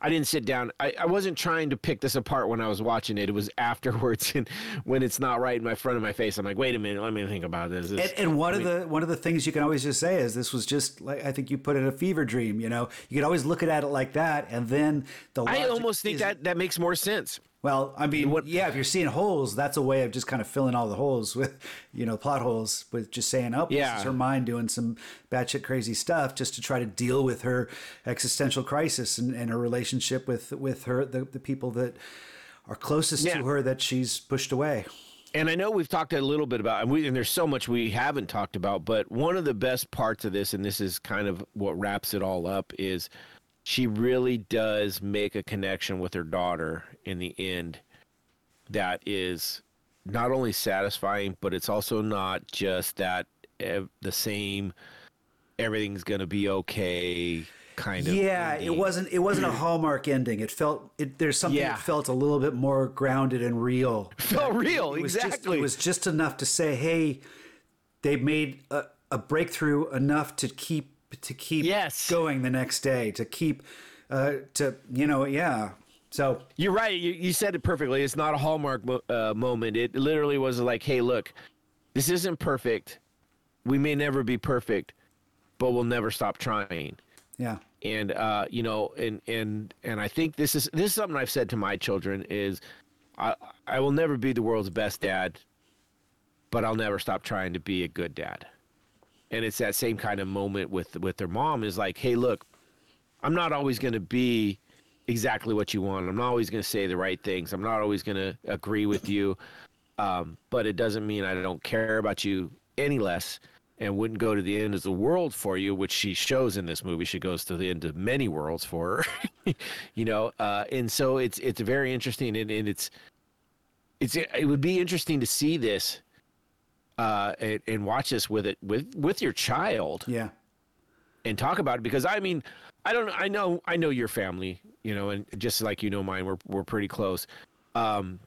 I didn't sit down. I, I wasn't trying to pick this apart when I was watching it. It was afterwards, and when it's not right in my front of my face, I'm like, wait a minute, let me think about this. This- And, and one of the one of the things you can always just say is this was just like I think you put it a fever dream. You know, you could always look at it like that, and then the. I almost think is- that that makes more sense. Well, I mean, What- yeah, if you're seeing holes, that's a way of just kind of filling all the holes with, you know, plot holes with just saying, oh, this Yeah. is her mind doing some batshit crazy stuff just to try to deal with her existential crisis and, and her relationship with with her the, the people that are closest Yeah. to her that she's pushed away. And I know we've talked a little bit about, and, we, and there's so much we haven't talked about, but one of the best parts of this, and this is kind of what wraps it all up, is she really does make a connection with her daughter in the end that is not only satisfying, but it's also not just that uh, the same. Everything's gonna be okay. Kind of. Yeah, it wasn't it wasn't a hallmark ending. It felt it, there's something Yeah. that felt a little bit more grounded and real. Felt real, It was just- exactly. it was just enough to say, hey, they made a, a breakthrough enough to keep to keep Yes. going the next day to keep uh, to you know yeah. So You're right. You, you said it perfectly. It's not a hallmark mo- uh, moment. It literally was like, hey, look, this isn't perfect. We may never be perfect, but we'll never stop trying. yeah, And uh, you know, and and and I think this is this is something I've said to my children is, I I will never be the world's best dad, but I'll never stop trying to be a good dad. And it's that same kind of moment with with their mom is like, hey, look, I'm not always going to be exactly what you want. I'm not always going to say the right things. I'm not always going to agree with you. Um, but it doesn't mean I don't care about you any less and wouldn't go to the end of the world for you, which she shows in this movie. She goes to the end of many worlds for her, you know. Uh, and so it's it's very interesting, and, and it's it's it would be interesting to see this uh, and, and watch this with it with with your child yeah, and talk about it because I mean, I don't I know I know your family, you know, and just like you know mine, we're we're pretty close. Um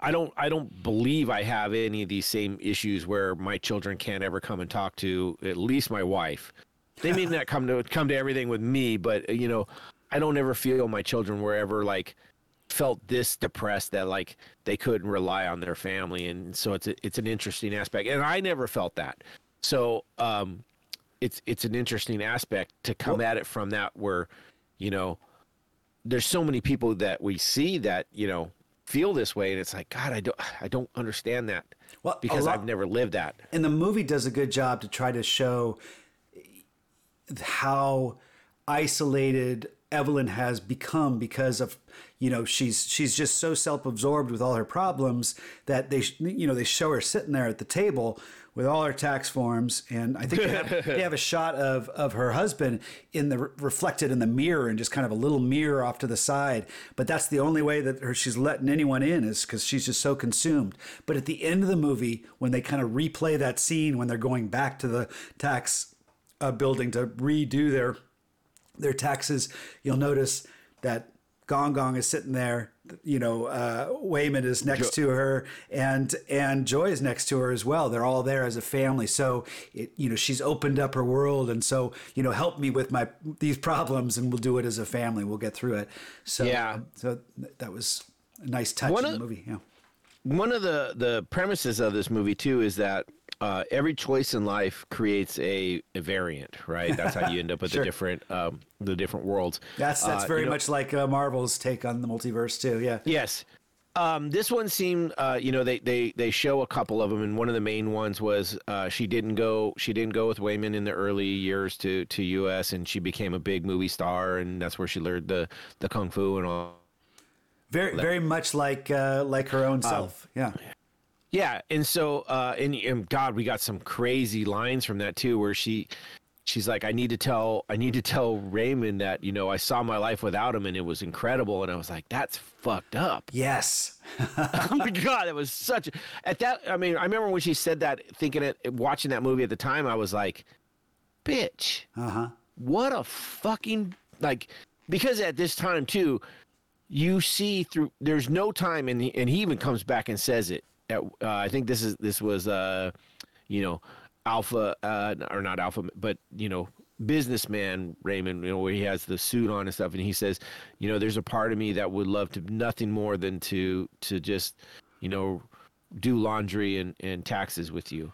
I don't I don't believe I have any of these same issues where my children can't ever come and talk to at least my wife. They may not come to come to everything with me, but you know, I don't ever feel my children were ever like felt this depressed that like they couldn't rely on their family and so it's a, it's an interesting aspect and I never felt that. So um it's it's an interesting aspect to come at it from that where you know there's so many people that we see that you know feel this way and it's like god i don't i don't understand that Well, because lot- i've never lived that and the movie does a good job to try to show how isolated Evelyn has become because of you know she's she's just so self-absorbed with all her problems that they you know they show her sitting there at the table with all her tax forms and I think they have, they have a shot of of her husband in the reflected in the mirror and just kind of a little mirror off to the side. But that's the only way that her, she's letting anyone in is because she's just so consumed. But at the end of the movie when they kind of replay that scene when they're going back to the tax uh, building to redo their their taxes, you'll notice that Gong Gong is sitting there. You know, uh, Waymond is next to her, and and Joy is next to her as well. They're all there as a family. So, it, you know, she's opened up her world, and so you know, help me with my these problems, and we'll do it as a family. We'll get through it. So, Yeah. So that was a nice touch One in the of- movie. Yeah. one of the the premises of this movie too is that uh, every choice in life creates a, a variant right that's how you end up with Sure. the different um, the different worlds That's that's Uh, very you know- much like uh, Marvel's take on the multiverse too. Yeah. Yes. Um, this one seemed, uh, you know, they, they, they show a couple of them, and one of the main ones was uh, she didn't go she didn't go with Waymond in the early years to, to U.S. and she became a big movie star, and that's where she learned the, the kung fu and all. Very very much like uh, like her own self. yeah. Yeah, and so uh, and, and God, we got some crazy lines from that too, where she she's like, I need to tell I need to tell Raymond that you know I saw my life without him and it was incredible, and I was like, that's fucked up. Yes. oh my god, it was such. At that, I mean, I remember when she said that, thinking it, watching that movie at the time, I was like, "Bitch, Uh huh. what a fucking like." Because at this time too, you see through. There's no time, and he, and he even comes back and says it. At, uh, I think this is this was, uh, you know, Alpha uh, or not Alpha, but you know, businessman Raymond. You know, where he has the suit on and stuff, and he says, you know, there's a part of me that would love to nothing more than to to just, you know, do laundry and and taxes with you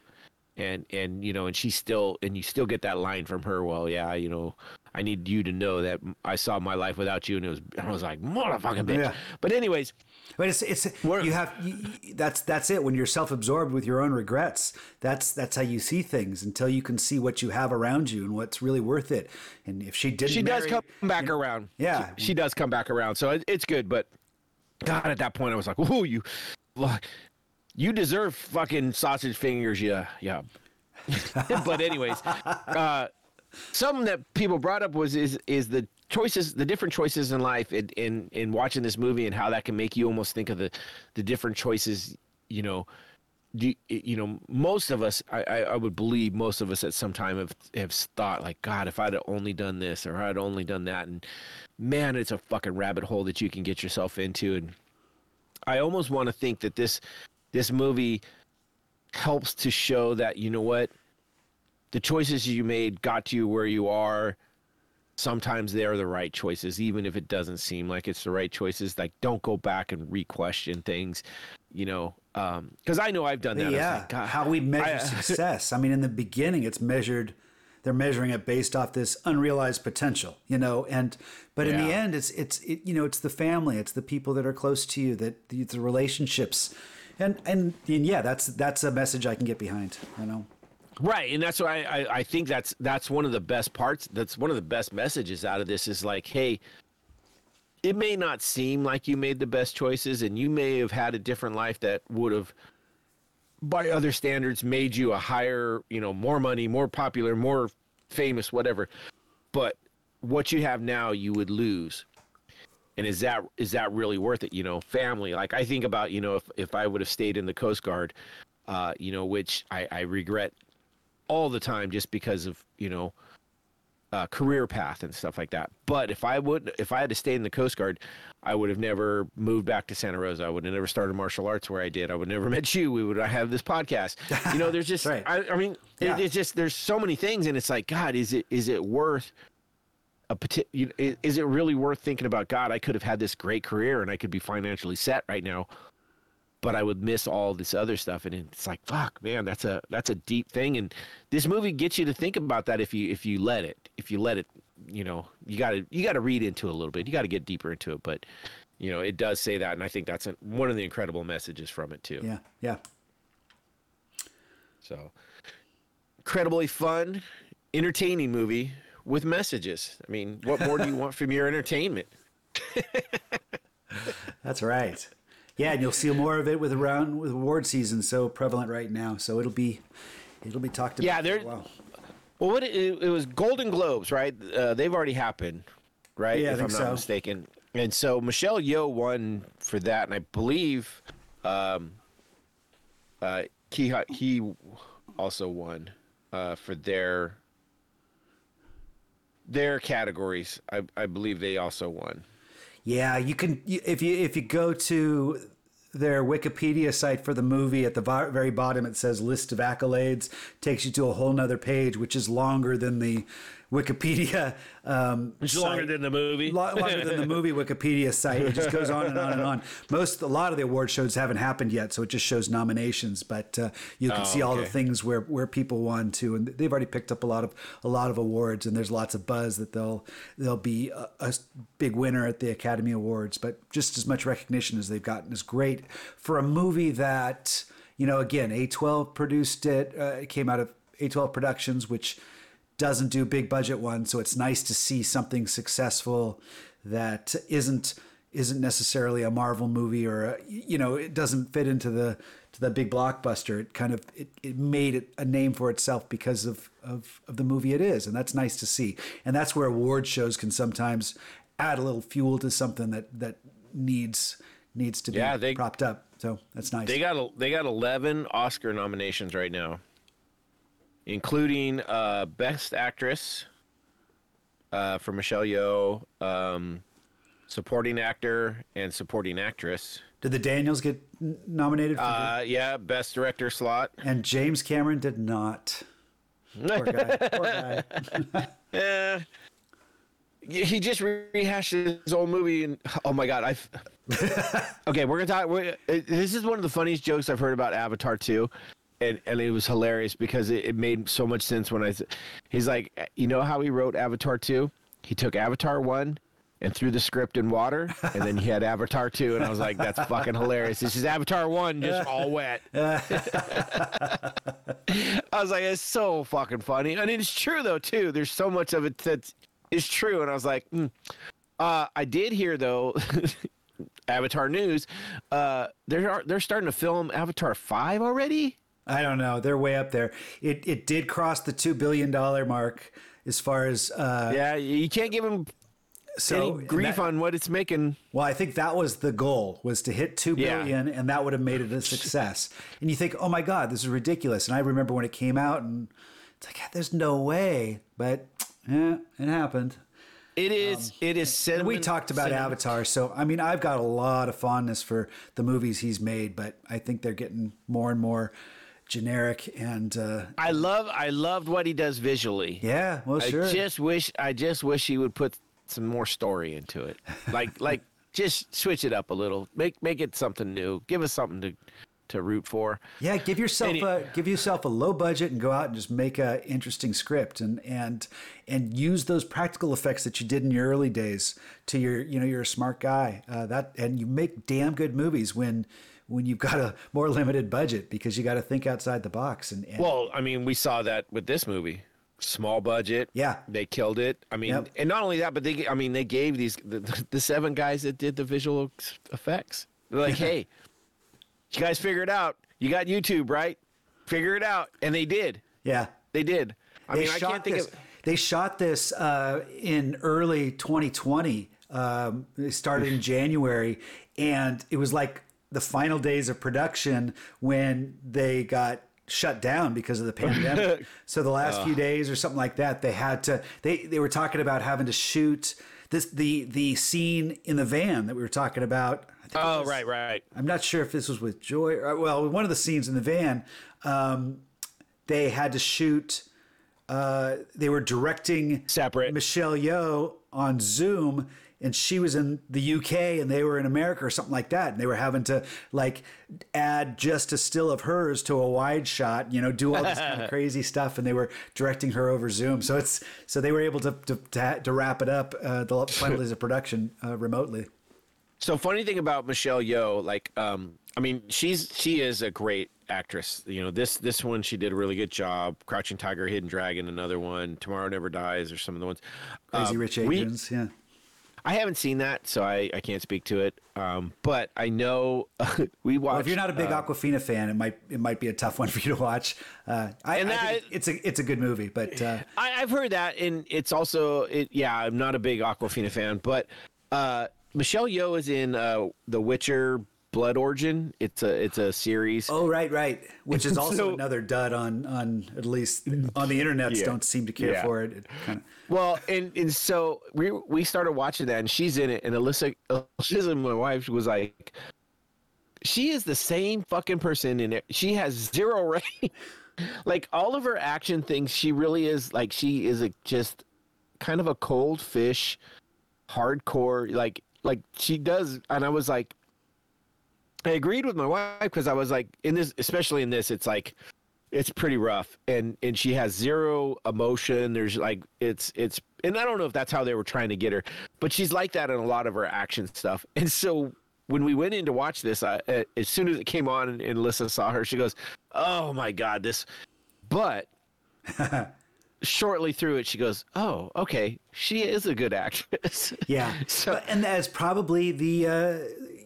and and you know and she still and you still get that line from her well yeah you know i need you to know that i saw my life without you and it was i was like motherfucking bitch Yeah. but anyways But it's it's We're- you have you, that's that's it. When you're self-absorbed with your own regrets, that's that's how you see things until you can see what you have around you and what's really worth it. And if she didn't, she does come back around Yeah. she, she does come back around so it, it's good but god at that point i was like oh you look you deserve fucking sausage fingers yeah yeah but anyways uh something that people brought up was is is the choices, the different choices in life, in, in in watching this movie, and how that can make you almost think of the the different choices. You know, do you know most of us I, I I would believe most of us at some time have have thought like god if i'd only done this or i'd only done that and man it's a fucking rabbit hole that you can get yourself into and i almost want to think that this this movie helps to show that you know what the choices you made got you where you are sometimes they're the right choices even if it doesn't seem like it's the right choices like don't go back and re-question things you know um because i know i've done that yeah, like, how we measure I- success. I mean, in the beginning, it's measured. They're measuring it based off this unrealized potential, you know. And but in the end, it's it's it, you know it's the family, it's the people that are close to you, that the, the relationships, and, and and yeah, that's that's a message I can get behind. You know. Right and that's why I, I i think that's that's one of the best parts that's one of the best messages out of this is like hey it may not seem like you made the best choices and you may have had a different life that would have by other standards made you a higher you know more money more popular more famous whatever. But what you have now you would lose. And is that is that really worth it? You know family like i think about you know if, if i would have stayed in the coast guard uh you know which i i regret all the time just because of you know uh, career path and stuff like that. But if I would, if I had to stay in the Coast Guard, I would have never moved back to Santa Rosa. I would have never started martial arts where I did. I would never met you. We would have this podcast. You know, there's just, Right. I, I mean, it- Yeah. it's just there's so many things, and it's like, God, is it is it worth a parti- you know, i- Is it really worth thinking about? God, I could have had this great career, and I could be financially set right now but I would miss all this other stuff. And it's like, fuck, man, that's a that's a deep thing. And this movie gets you to think about that if you if you let it. If you let it, you know, you gotta you gotta read into it a little bit. You gotta get deeper into it. But you know, it does say that, and I think that's a, one of the incredible messages from it too. Yeah. Yeah. So incredibly fun, entertaining movie with messages. I mean, what more do you want from your entertainment? That's right. Yeah, and you'll see more of it with around with award season so prevalent right now. So it'll be it'll be talked about. Yeah, there- Well, what it, it was Golden Globes, right? Uh, they've already happened, right? Yeah, I if I'm not so. mistaken. And so Michelle Yeoh won for that, and I believe um, uh, he he also won uh, for their their categories. I, I believe they also won. Yeah, you can if you if you go to their Wikipedia site for the movie at the very bottom it says list of accolades takes you to a whole nother page which is longer than the Wikipedia um It's site. longer than the movie. Lo- longer than the movie Wikipedia site. It just goes on and on and on. Most, a lot of the award shows haven't happened yet, so it just shows nominations. But uh, you can Oh, see all the things where, where people won too, and they've already picked up a lot of a lot of awards. And there's lots of buzz that they'll they'll be a, a big winner at the Academy Awards. But just as much recognition as they've gotten is great for a movie that you know. Again, A12 produced it. Uh, it came out of A12 Productions, which doesn't do big budget ones so it's nice to see something successful that isn't isn't necessarily a marvel movie or a, you know it doesn't fit into the to the big blockbuster. It kind of it, it made it a name for itself because of, of of the movie it is and that's nice to see. And that's where award shows can sometimes add a little fuel to something that that needs needs to be Yeah, they- propped up. So that's nice. They got they got eleven Oscar nominations right now, including uh, Best Actress uh, for Michelle Yeoh, um, Supporting Actor, and Supporting Actress. did the daniels get n- nominated for Uh, yeah, Best Director slot. and james cameron did not Poor guy. Poor guy. Yeah. He just rehashed his old movie, and oh my god, I've. okay, we're gonna talk. We're, this is one of the funniest jokes I've heard about Avatar 2. And, and it was hilarious because it, it made so much sense when I. He's like, you know how he wrote Avatar 2? He took Avatar 1 and threw the script in water, and then he had Avatar 2, and I was like, that's fucking hilarious. This is Avatar 1, just all wet. I was like, it's so fucking funny, and it's true though too. There's so much of it that is true, and I was like, hmm. uh, I did hear though, Avatar news, uh, they're they're starting to film Avatar five already. I don't know. They're way up there. It it did cross the two billion dollar mark as far as uh, Yeah, you can't give them So Any grief that- on what it's making. Well, I think that was the goal was to hit two billion, yeah. and that would have made it a success. and you think, oh my god, this is ridiculous. And I remember when it came out, and it's like, there's no way, but yeah, it happened. It is. it is. Cinnamon, we talked about cinnamon- Avatar, so I mean, I've got a lot of fondness for the movies he's made, but I think they're getting more and more generic. And uh, I love. I loved what he does visually. yeah, well, sure. I just wish. I just wish he would put some more story into it. Like, like, just switch it up a little. Make make it something new. Give us something to to root for. Yeah, give yourself a give yourself a low budget and go out and just make a interesting script and and and use those practical effects that you did in your early days to your you know you're a smart guy uh, that and you make damn good movies when when you've got a more limited budget because you got to think outside the box and, and Well, I mean, we saw that with this movie. Small budget. Yeah. They killed it. I mean, Yep. and not only that, but they, I mean, they gave these, the, the seven guys that did the visual effects. They're like, hey, you guys figure it out. You got YouTube, right? Figure it out. And they did. yeah They did. I they mean, I can't think this. of. They shot this uh, in early 2020. Um, they started in January, and it was like the final days of production when they got shut down because of the pandemic. so the last few days or something like that, they had to. They they were talking about having to shoot this the the scene in the van that we were talking about. I think Oh, was- right, right. I'm not sure if this was with Joy. Or, well, one of the scenes in the van, um, they had to shoot. Uh, they were directing Separate. Michelle Yeoh on Zoom, and she was in the UK, and they were in America or something like that. And they were having to like add just a still of hers to a wide shot, you know, do all this kind of crazy stuff, and they were directing her over Zoom. So it's so they were able to to, to, to wrap it up uh, the final days of production uh, remotely. So funny thing about Michelle Yeoh, like, um, I mean, she's she is a great actress. You know, this this one she did a really good job. Crouching Tiger, Hidden Dragon, another one. Tomorrow Never Dies, or some of the ones. Crazy Um, Rich we- yeah. I haven't seen that, so I, I can't speak to it. Um, but I know we watched. Well, if you're not a big uh, Awkwafina fan, it might it might be a tough one for you to watch. Uh, I, And I that- think it's a it's a good movie, but uh, I, I've heard that, and it's also it. Yeah, I'm not a big Awkwafina fan, but uh, Michelle Yeoh is in uh, The Witcher: Blood Origin. It's a it's a series. oh right, right, which is also So- another dud on on at least on the internet. Yeah. Don't seem to care Yeah. for it. it kind of, Well, and, and so we we started watching that, and she's in it, and Alyssa, Alyssa, my wife, was like, she is the same fucking person in it. She has zero range. like all of her action things, she really is like she is a just kind of a cold fish, hardcore. Like like she does, and I was like, I agreed with my wife because I was like, in this, especially in this, it's like it's pretty rough and and she has zero emotion there's like it's it's and i don't know if that's how they were trying to get her but she's like that in a lot of her action stuff and so when we went in to watch this I, as soon as it came on and, and Alyssa saw her she goes oh my god this but shortly through it she goes oh okay she is a good actress yeah. So- and that's probably the uh,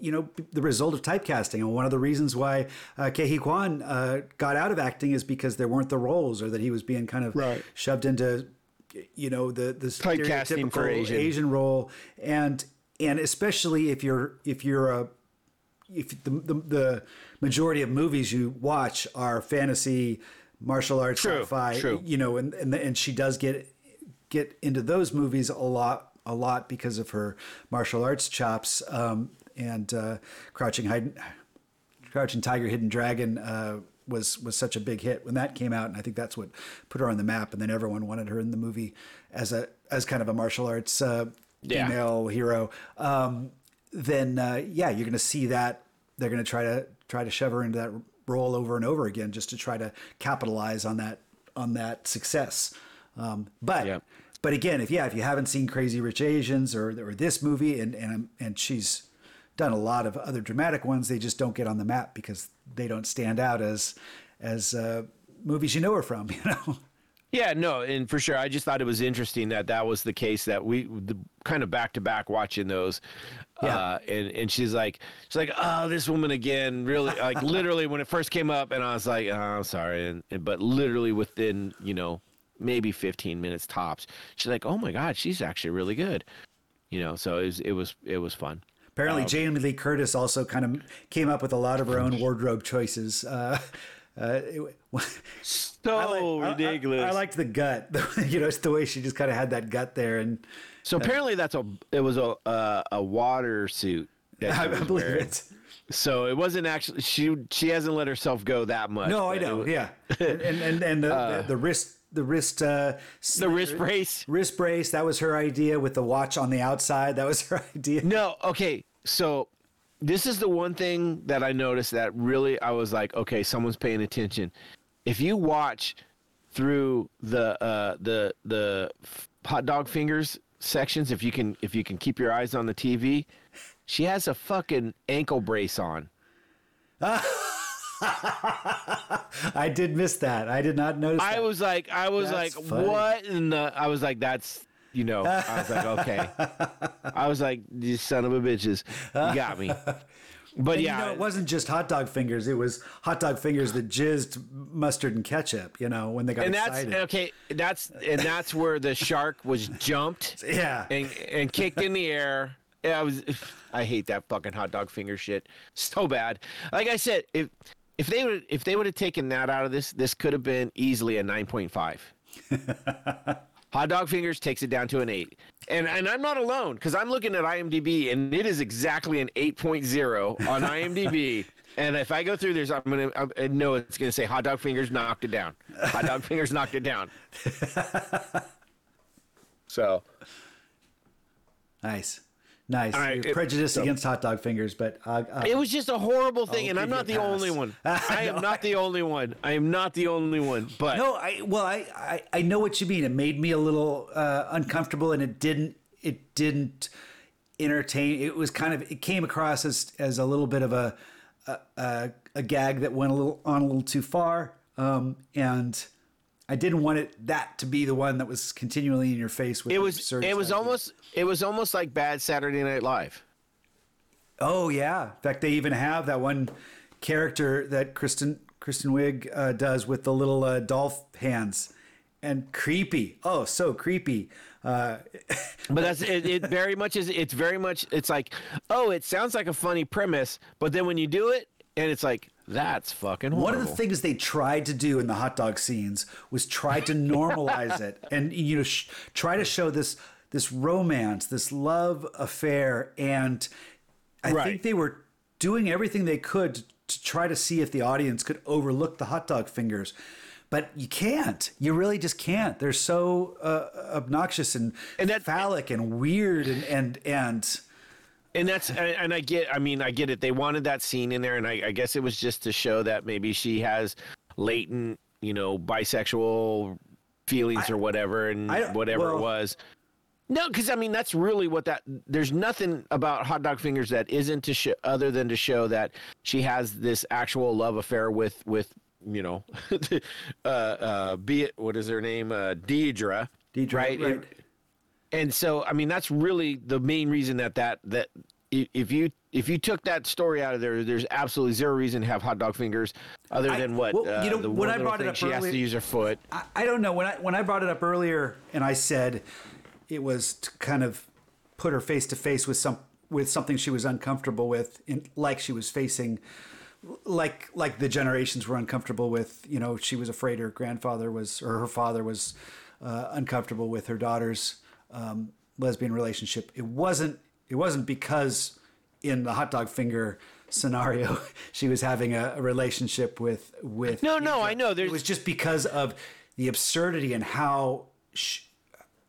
you know the result of typecasting. And one of the reasons why uh, Ke Quan uh, got out of acting is because there weren't the roles, or that he was being kind of Right. shoved into you know the the Typecasting for stereotypical Asian. Asian role, and and especially if you're if you're a if the, the the majority of movies you watch are fantasy, martial arts, True, sci-fi, true. you know, and and and she does get get into those movies a lot a lot because of her martial arts chops um, and uh, Crouching Hide, Crouching Tiger, Hidden Dragon uh, was was such a big hit when that came out, and I think that's what put her on the map. And then everyone wanted her in the movie as a as kind of a martial arts uh, Yeah. female hero. Um, then uh, yeah, you're going to see that they're going to try to try to shove her into that role over and over again just to try to capitalize on that on that success. Um, but Yep. but again, if yeah, if you haven't seen Crazy Rich Asians or or this movie, and and and she's done a lot of other dramatic ones, they just don't get on the map because they don't stand out as as uh, movies you know her from. You know. Yeah, no, and for sure, I just thought it was interesting that that was the case that we the, kind of back to back watching those, Yeah. uh, and and she's like she's like oh this woman again really like literally when it first came up and I was like oh, I'm sorry and, and but literally within you know maybe 15 minutes tops she's like oh my god she's actually really good You know, so it was it was it was fun. Apparently, Um, Jamie Lee Curtis also kind of came up with a lot of her own wardrobe choices. Uh, uh, it- So I like- I- I- ridiculous. I, liked the gut. you know, it's the way she just kind of had that gut there, and so apparently that's a it was a uh, a water suit. that I, I believe wearing. it. So it wasn't actually she she hasn't let herself go that much. No, I it know. was- Yeah, and and and, and the, the, the wrist, the wrist, uh, The wrist brace. wrist brace. That was her idea with the watch on the outside. That was her idea. No, okay. So this is the one thing that I noticed that really I was like, okay, someone's paying attention. If you watch through the uh, the the hot dog fingers sections, if you can if you can keep your eyes on the TV, she has a fucking ankle brace on. I did miss that. I did not notice. I that. was like, I was That's like, funny. what? And I was like, that's, you know, I was like, okay. I was like, you son of a bitches, you got me. But And yeah, you know, it wasn't just hot dog fingers. It was hot dog fingers that jizzed mustard and ketchup. You know, when they got and that's excited. okay. That's and that's where the shark was jumped yeah. and and kicked in the air. Yeah, I was. I hate that fucking hot dog finger shit so bad. Like I said, if if they would if they would have taken that out of this, this could have been easily a nine point five. Hot Dog Fingers takes it down to an eight. And and I'm not alone because I'm looking at IMDb and it is exactly an 8.0 on IMDb. and if I go through this, I'm gonna I'm, know it's gonna say Hot Dog Fingers knocked it down. Hot Dog Fingers knocked it down. so Nice. Nice. All right, You're it- prejudiced so- against hot dog fingers, but uh, uh, it was just a horrible thing, I'll and I'm not the a only one. I am not the only one. I am not the only one. But no, I well, I, I I know what you mean. It made me a little uh, uncomfortable, and it didn't it didn't entertain. It was kind of it came across as as a little bit of a a, a, a gag that went a little on a little too far, um, and I didn't want it that to be the one that was continually in your face with it was it was stuff. almost it was almost like bad Saturday Night Live. Oh yeah. In fact, they even have that one character that Kristen Kristen Wiig uh, does with the little uh, dolph hands, and creepy. Oh, so creepy. Uh, But that's it, it very much is it's very much it's like, oh, it sounds like a funny premise, but then when you do it and it's like, that's fucking horrible. one of the things they tried to do in the hot dog scenes was try to normalize it, and you know, sh- try to show this this romance, this love affair, and I Right. think they were doing everything they could to, to try to see if the audience could overlook the hot dog fingers. But you can't. You really just can't. They're so uh, obnoxious and, And that- phallic and weird and and and and that's and, I get I mean I get it. They wanted that scene in there, and I, I guess it was just to show that maybe she has latent, you know, bisexual feelings or whatever, and I whatever it was. No, because I mean that's really what that. There's nothing about hot dog fingers that isn't to show other than to show that she has this actual love affair with with you know, uh, uh, be it what is her name, uh, Deirdre, Deirdre, right? right. And so i mean that's really the main reason that that that if you if you took that story out of there there's absolutely zero reason to have hot dog fingers other I- than what well, uh, you know, when I brought it up she has to use her foot I, I don't know when I when I brought it up earlier and I said it was to kind of put her face to face with some with something she was uncomfortable with, in, like she was facing, like like the generations were uncomfortable with. You know, she was afraid her grandfather was or her father was uh, uncomfortable with her daughter's um, lesbian relationship. It wasn't it wasn't because in the hot dog finger scenario she was having a, a relationship with with No, no, I know, it was just because of the absurdity and how sh-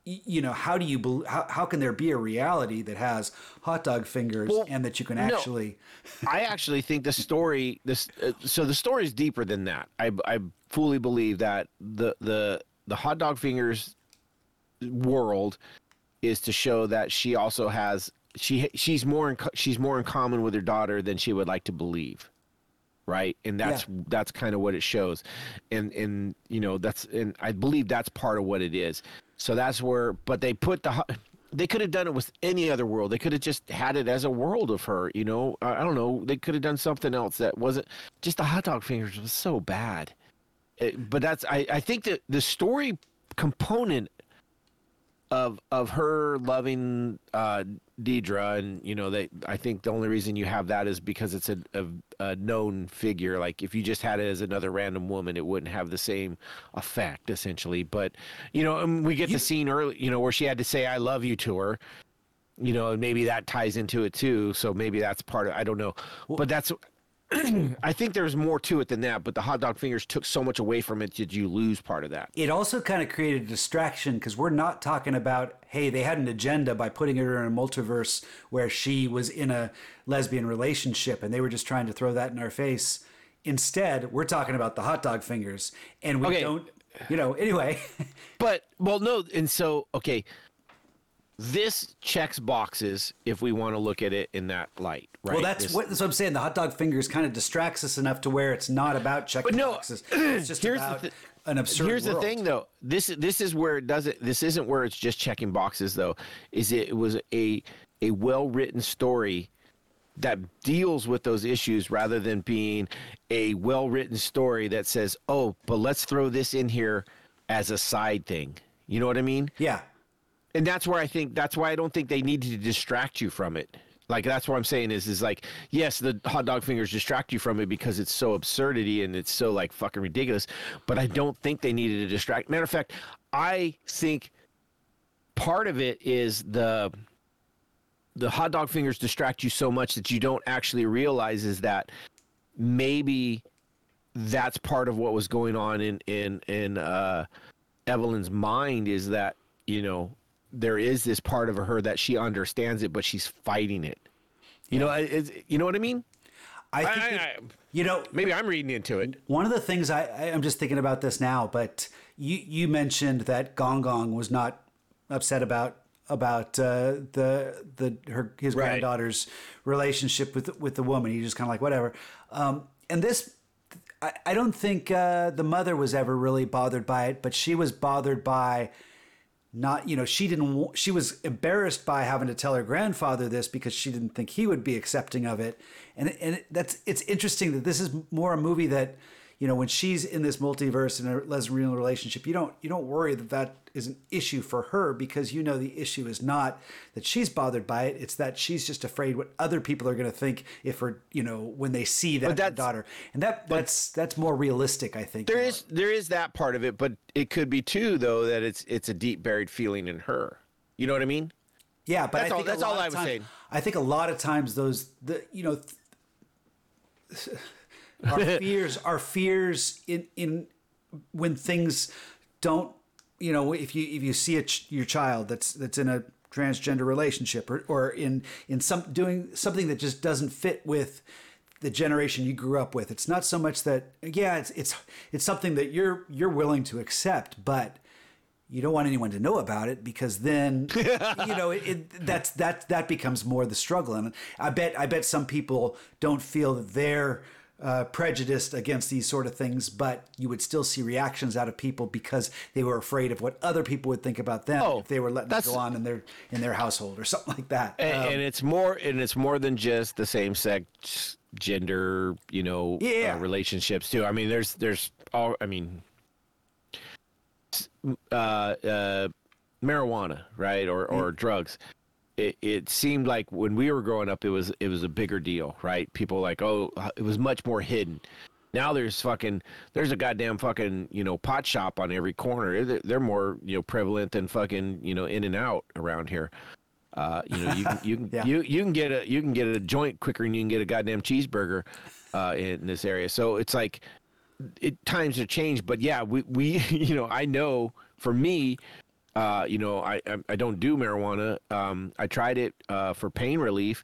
you know how do you how, how can there be a reality that has hot dog fingers Well, and that you can no. actually i actually think the story this uh, so the story is deeper than that i i fully believe that the the the hot dog fingers world is to show that she also has she she's more in, she's more in common with her daughter than she would like to believe right? And that's that's kind of what it shows. And and you know that's and i believe that's part of what it is. So that's where but they put the they could have done it with any other world. They could have just had it as a world of her you know? I I don't know. They could have done something else that wasn't just the hot dog fingers was so bad. It, but that's I, I think that the story component of of her loving uh, Deirdre, and you know they. I think the only reason you have that is because it's a, a, a known figure. Like if you just had it as another random woman, it wouldn't have the same effect, essentially. But you know, and we get the scene early, you know, where she had to say "I love you" to her. You know, and maybe that ties into it too. So maybe that's part of. I don't know, but that's. I think there's more to it than that, but the hot dog fingers took so much away from it. Did you lose part of that? It also kind of created a distraction because we're not talking about, hey, they had an agenda by putting her in a multiverse where she was in a lesbian relationship and they were just trying to throw that in our face. Instead, we're talking about the hot dog fingers and we Okay. don't, you know, anyway. But well, no, and so okay, this checks boxes if we want to look at it in that light, right? Well, that's This- what, what I'm saying. The hot dog fingers kind of distracts us enough to where it's not about checking But no, boxes. It's just here's about the thi- an absurd Here's the thing, though. This this is where it doesn't. This isn't where it's just checking boxes, though. Is it, it was a a well written story that deals with those issues rather than being a well written story that says, "Oh, but let's throw this in here as a side thing." You know what I mean? Yeah. And that's where I think that's why I don't think they need to distract you from it. Like that's what I'm saying is is like yes, the hot dog fingers distract you from it because it's so absurdity and it's so like fucking ridiculous. But I don't think they needed to distract. Matter of fact, I think part of it is the the hot dog fingers distract you so much that you don't actually realize is that maybe that's part of what was going on in in in uh, Evelyn's mind is that you know there is this part of her that she understands it, but she's fighting it. You know, is, you know what I mean? I think, I- it- you know, Maybe I'm reading into it. One of the things I, I I'm just thinking about this now, but you you mentioned that Gong Gong was not upset about about uh, the the her his Right. granddaughter's relationship with with the woman. He just kind of like whatever. Um, and this, I, I don't think uh, the mother was ever really bothered by it, but she was bothered by not you know she didn't she was embarrassed by having to tell her grandfather this because she didn't think he would be accepting of it. And and that's it's interesting that this is more a movie that you know when she's in this multiverse in a lesbian relationship you don't you don't worry that that is an issue for her because you know the issue is not that she's bothered by it it's that she's just afraid what other people are going to think if her you know when they see that that's- daughter and that that's that's more realistic i think There is there is that part of it, but it could be too though that it's it's a deep buried feeling in her. You know what I mean? Yeah, but That's I all- that's all I was times- saying. I think a lot of times those the you know th- our fears our fears in in when things don't you know if you if you see a ch- your child that's that's in a transgender relationship or or in in some doing something that just doesn't fit with the generation you grew up with it's not so much that yeah it's it's it's something that you're you're willing to accept but you don't want anyone to know about it because then you know it, it, that's that that becomes more the struggle. And i bet i bet some people don't feel that they're uh, prejudiced against these sort of things but you would still see reactions out of people because they were afraid of what other people would think about them Oh, if they were letting it that's- go on in their in their household or something like that And, Um, and it's more and it's more than just the same sex gender, you know, Yeah. uh, relationships too. I mean, there's there's all I mean uh, uh, marijuana, right? Or or drugs. It, it seemed like when we were growing up, it was it was a bigger deal, right? People like, oh, it was much more hidden. Now there's fucking there's a goddamn fucking you know pot shop on every corner. They're, they're more you know prevalent than fucking you know in and out around here. Uh, you know, you can you can Yeah. you, you can get a you can get a joint quicker than you can get a goddamn cheeseburger uh, in this area. So it's like it times have changed, but yeah, we we you know I know for me, uh, you know I I, I don't do marijuana. Um, I tried it uh, for pain relief,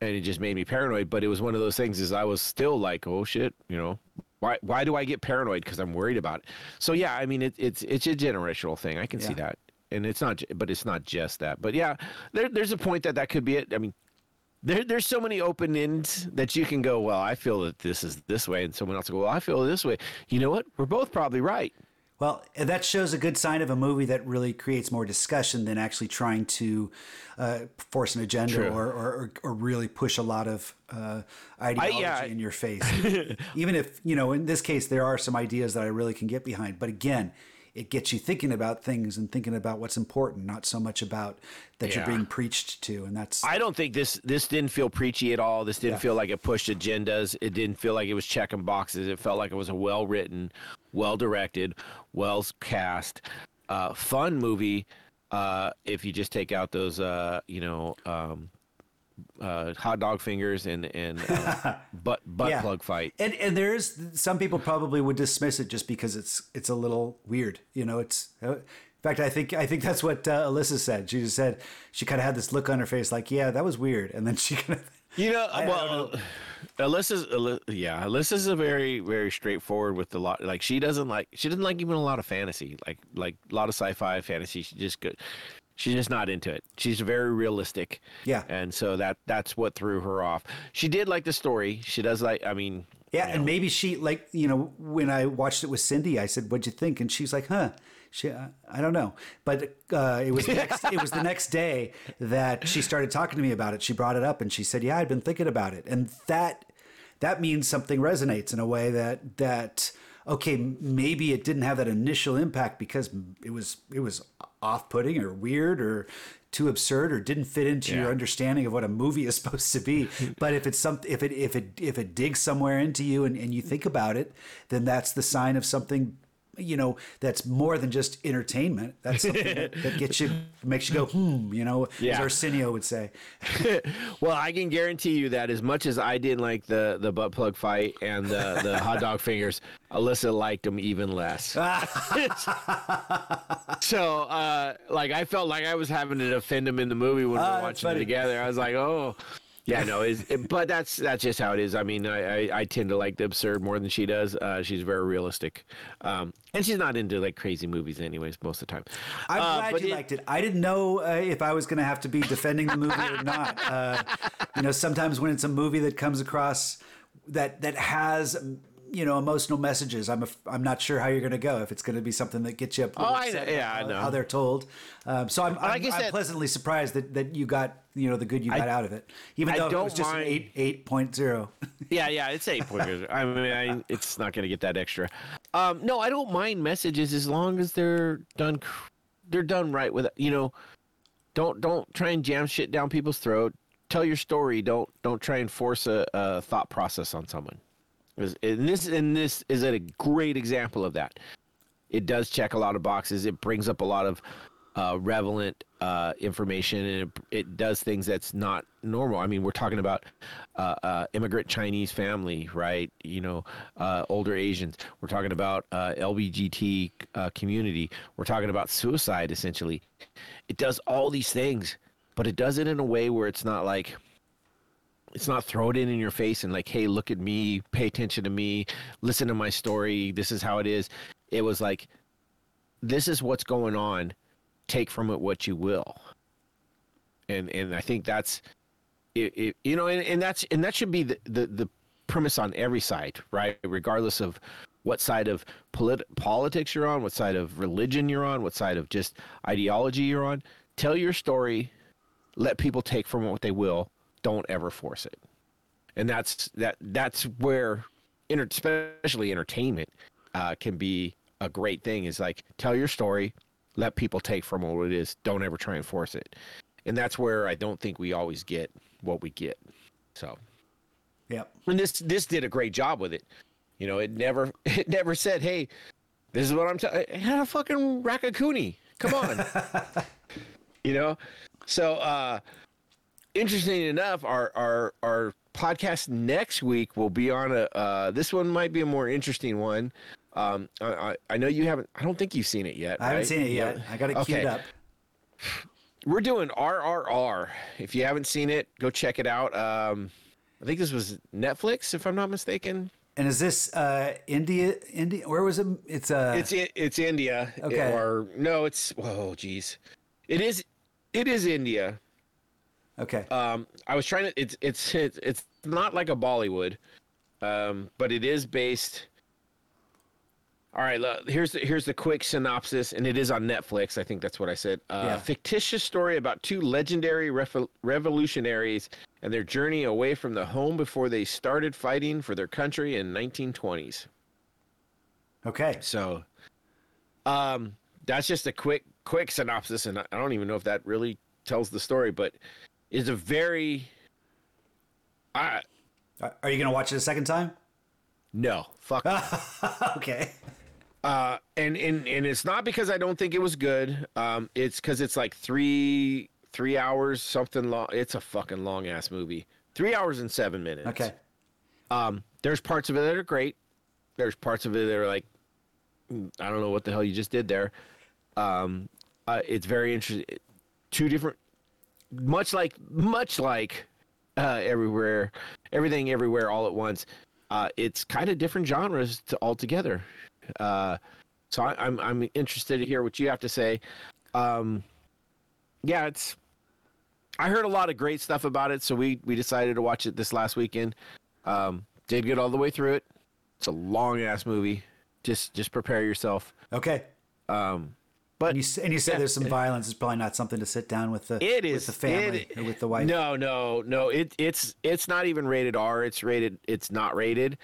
and it just made me paranoid. But it was one of those things is I was still like, oh shit, you know. Why, why do I get paranoid? Because I'm worried about it. So yeah, I mean, it, it's it's a generational thing. I can see that, and it's not, but it's not just that. But yeah, there, there's a point that that could be it. I mean, there, there's so many open ends that you can go, well, I feel that this is this way, and someone else will go, well, I feel this way. You know what? We're both probably right. Well, that shows a good sign of a movie that really creates more discussion than actually trying to uh, force an agenda or, or, or really push a lot of uh, ideology yeah. in your face. Even if, you know, in this case, there are some ideas that I really can get behind. But again, it gets you thinking about things and thinking about what's important, not so much about that you're being preached to. And that's I don't think this this didn't feel preachy at all. This didn't Yeah. feel like it pushed agendas. It didn't feel like it was checking boxes. It felt like it was a well written, well directed, well cast, uh, fun movie. Uh, if you just take out those, uh, you know, um, uh, hot dog fingers and and uh, butt butt Yeah. plug fight. And and there's some people probably would dismiss it just because it's it's a little weird. You know, it's uh, in fact I think I think that's what uh, Alyssa said. She just said she kind of had this look on her face like, yeah, that was weird, and then she kind of You know, I- I well, don't Alyssa's, Aly- yeah, Alyssa's a very, very straightforward with a lot. Like she doesn't like, she doesn't like even a lot of fantasy, like like a lot of sci-fi fantasy. She just good. She's just not into it. She's very realistic. Yeah. and so that that's what threw her off. She did like the story. She does like. I mean, Yeah, you and maybe she like you know when I watched it with Cindy, I said, "What'd you think?" And she's like, "Huh." She, uh, I don't know, but uh, it was the next, it was the next day that she started talking to me about it. She brought it up and she said, "Yeah, I'd been thinking about it," and that that means something resonates in a way that that okay, maybe it didn't have that initial impact because it was it was off-putting or weird or too absurd or didn't fit into your understanding of what a movie is supposed to be. But if it's something, if it if it if it digs somewhere into you and, and you think about it, then that's the sign of something you know that's more than just entertainment. That's something that, that gets you makes you go hmm. You know, Yeah. as Arsenio would say. well, I can guarantee you that as much as I didn't like the the butt plug fight and the the hot dog fingers, Alyssa liked them even less. so, uh, like, I felt like I was having to defend him in the movie when we Ah, were watching it together. I was like, oh. Yeah, no, it, but that's that's just how it is. I mean, I, I, I tend to like the absurd more than she does. Uh, she's very realistic, um, and she's not into like crazy movies, anyways, most of the time. I'm Uh, glad you it- liked it. I didn't know uh, if I was going to have to be defending the movie or not. Uh, you know, sometimes when it's a movie that comes across that that has you know emotional messages, I'm a, I'm not sure how you're going to go. If it's going to be something that gets you up, Oh, I know- yeah, I know. how they're told. Um, so I'm I'm, Like I I'm pleasantly surprised that, that you got you know the good you got out of it, even I though it was just mind- eight eight point zero. Yeah, yeah, it's eight pointers. I mean, I, it's not going to get that extra. Um, no, I don't mind messages as long as they're done. They're done right with you know. Don't don't try and jam shit down people's throat. Tell your story. Don't don't try and force a, a thought process on someone. 'Cause- And this and this is a great example of that. It does check a lot of boxes. It brings up a lot of uh, relevant uh, information, and it, it does things that's not normal. I mean, we're talking about uh, uh, immigrant Chinese family, right? You know, uh, older Asians. We're talking about uh, LBGT community. We're talking about suicide, essentially. It does all these things, but it does it in a way where it's not like it's not throw it in in your face and like hey look at me pay attention to me listen to my story this is how it is. It was like this is what's going on. Take from it what you will. And and i think that's it, it you know and, and that's and that should be the, the the premise on every side right? Regardless of what side of polit- politics you're on what side of religion you're on what side of just ideology you're on tell your story let people take from what they will don't ever force it. And that's that that's where enter, especially entertainment uh, can be a great thing is like tell your story let people take from what it is don't ever try and force it. And that's where i don't think we always get what we get so. Yep. and this this did a great job with it. You know it never it never said hey this is what i'm telling it had a fucking Raccacoonie. Come on. You know? So uh interesting enough our our our podcast next week will be on a uh this one might be a more interesting one um i i, I know you haven't i don't think you've seen it yet I haven't right? seen it yet. I got it queued Okay. up. we're doing rrr if you haven't seen it go check it out um i think this was netflix if i'm not mistaken And is this uh, India? India? Where was it? It's uh, it's it's india Okay. or no it's oh geez it is it is india okay. Um, I was trying to. It's it's it's it's not like a Bollywood, um, but it is based. All right, look, here's the, here's the quick synopsis, and it is on Netflix. I think that's what I said. Uh, Yeah. Fictitious story about two legendary revo- revolutionaries and their journey away from the home before they started fighting for their country in 1920s. okay. So, Um, that's just a quick quick synopsis, and I I don't even know if that really tells the story, but it's a very. I Are you going to watch it a second time? no fuck. okay. uh, and and and it's not because I don't think it was good. Um, it's because it's like three three hours something long. It's a fucking long ass movie. Three hours and seven minutes. Okay. Um, there's parts of it that are great. There's parts of it that are like, "Mm, I don't know what the hell you just did there. Um, uh, it's very interesting. Two different, much like much like uh, everywhere, everything everywhere all at once. Uh, it's kind of different genres to altogether. Uh, so I, I'm I'm interested to hear what you have to say. Um, yeah, it's. I heard a lot of great stuff about it, so we we decided to watch it this last weekend. Um, did get all the way through it. It's a long ass movie. Just just prepare yourself. Okay. Um, but And you, and you say Yeah. there's some violence. It's probably not something to sit down with the It with the family it- or with the wife. No, no, no. It it's it's not even rated R. It's rated. It's not rated.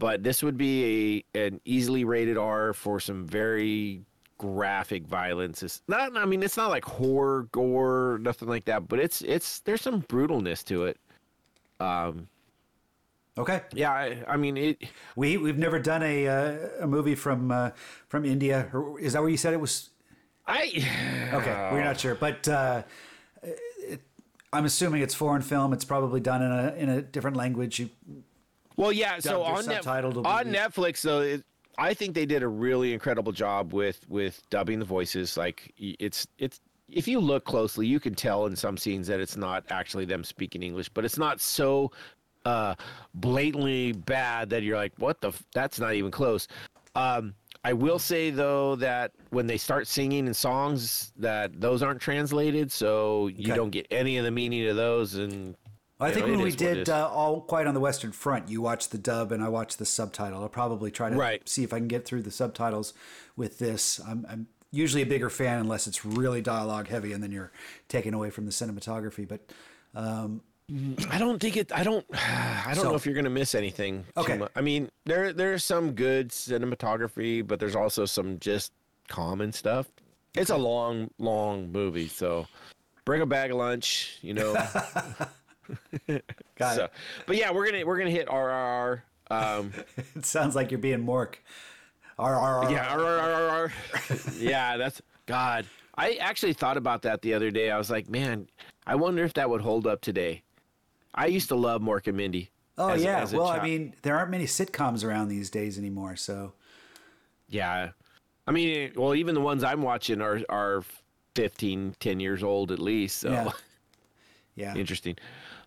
But this would be a an easily rated R for some very graphic violence. It's not. I mean, it's not like horror, gore, nothing like that. But it's it's there's some brutalness to it. Um. Okay. Yeah. I, I mean it. We we've never done a uh, a movie from uh, from India. Is that where you said it was? I. Okay, we're not sure, but uh, it, I'm assuming it's foreign film. It's probably done in a in a different language. You, Well, yeah. So on will on Netflix, though, it, I think they did a really incredible job with with dubbing the voices. Like it's it's if you look closely, you can tell in some scenes that it's not actually them speaking English, but it's not so uh, blatantly bad that you're like, what the? F-? That's not even close. Um, I will say though that when they start singing in songs, that those aren't translated, so you Okay. don't get any of the meaning of those. And I think know, when we is what it did uh, All Quiet on the Western Front, you watched the dub and I watched the subtitle. I'll probably try to Right. see if I can get through the subtitles with this. I'm, I'm usually a bigger fan unless it's really dialogue heavy and then you're taken away from the cinematography. But I don't think it. I don't. I don't So- know if you're gonna miss anything. Okay. I mean, there there's some good cinematography, but there's also some just common stuff. It's a long, long movie, so bring a bag of lunch. You know. got so, it. but yeah, we're gonna we're gonna hit RRR. Um, It sounds like you're being Mork. R, R, R, yeah, RRR. yeah, that's God. I actually thought about that the other day. I was like, man, I wonder if that would hold up today. I used to love Mork and Mindy. Oh as- yeah. as Well, I mean, there aren't many sitcoms around these days anymore. So Yeah. I mean, well, even the ones I'm watching are are 15, 10 years old at least. So Yeah. yeah. interesting.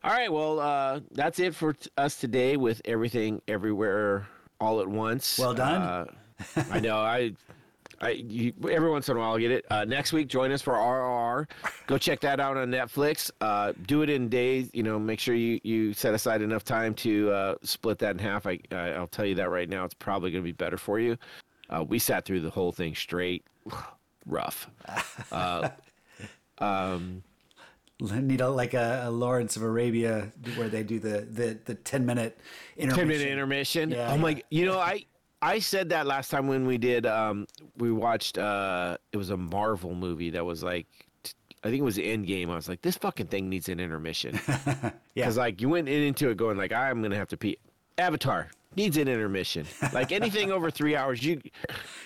All right. Well, uh, that's it for t- us today with everything, everywhere, all at once. Well done. Uh, I know. I. I, you, every once in a while, I'll get it. Uh, next week, join us for RRR. Go check that out on Netflix. Uh, do it in days. You know, make sure you, you set aside enough time to uh, split that in half. I, I I'll tell you that right now. It's probably going to be better for you. Uh, we sat through the whole thing straight. Rough. need a, like a, a Lawrence of Arabia where they do the the, the ten minute intermission. 10 minute intermission. Yeah, oh my, you know, I I said that last time when we did um we watched uh it was a Marvel movie that was like I think it was Endgame. I was like this fucking thing needs an intermission. Yeah. Cuz like you went in into it going like I'm going to have to pee. Avatar needs an intermission. Like anything over 3 hours you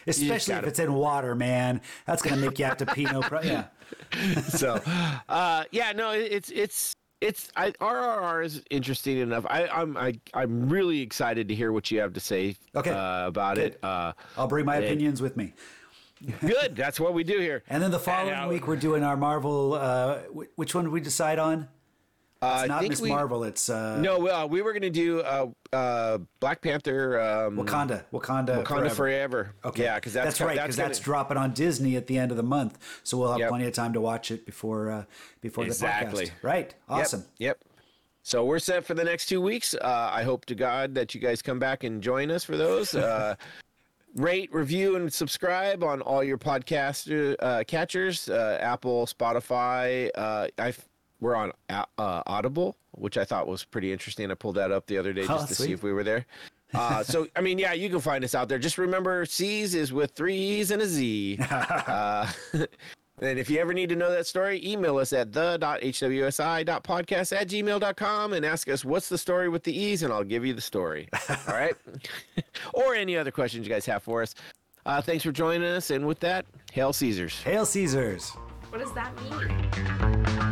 Especially if gotta- it's in water, man. That's gonna make you have to pee. No problem. Yeah. so uh yeah no it- it's it's it's I, RRR is interesting enough. I, I'm I, I'm really excited to hear what you have to say Okay. uh, about it. Uh, I'll bring my Yeah. opinions with me. Good. That's what we do here. And then the following week, we're doing our Marvel. Uh, which one did we decide on? Uh, It's I not think Miss we- Marvel. It's uh, No, uh, we were going to do uh, uh, Black Panther. Um, Wakanda. Wakanda. Wakanda forever. forever. Okay. Yeah, because that's, that's right. That's Because gonna- that's dropping on Disney at the end of the month, so we'll have Yep. plenty of time to watch it before uh, before Exactly. the podcast. Right. Awesome. Yep. So we're set for the next two weeks. Uh, I hope to God that you guys come back and join us for those. Uh, rate, review, and subscribe on all your podcast uh, catchers: uh, Apple, Spotify. Uh, I we're on uh, Audible, which I thought was pretty interesting. I pulled that up the other day just Oh, to sweet. see if we were there. Uh, so, I mean, yeah, you can find us out there. Just remember, C's is with three E's and a Z. uh, and if you ever need to know that story, email us at the.hwsi.podcast at gmail.com and ask us what's the story with the E's, and I'll give you the story. All right? or any other questions you guys have for us. Uh, thanks for joining us. And with that, Hail Caesars. Hail Caesars. What does that mean?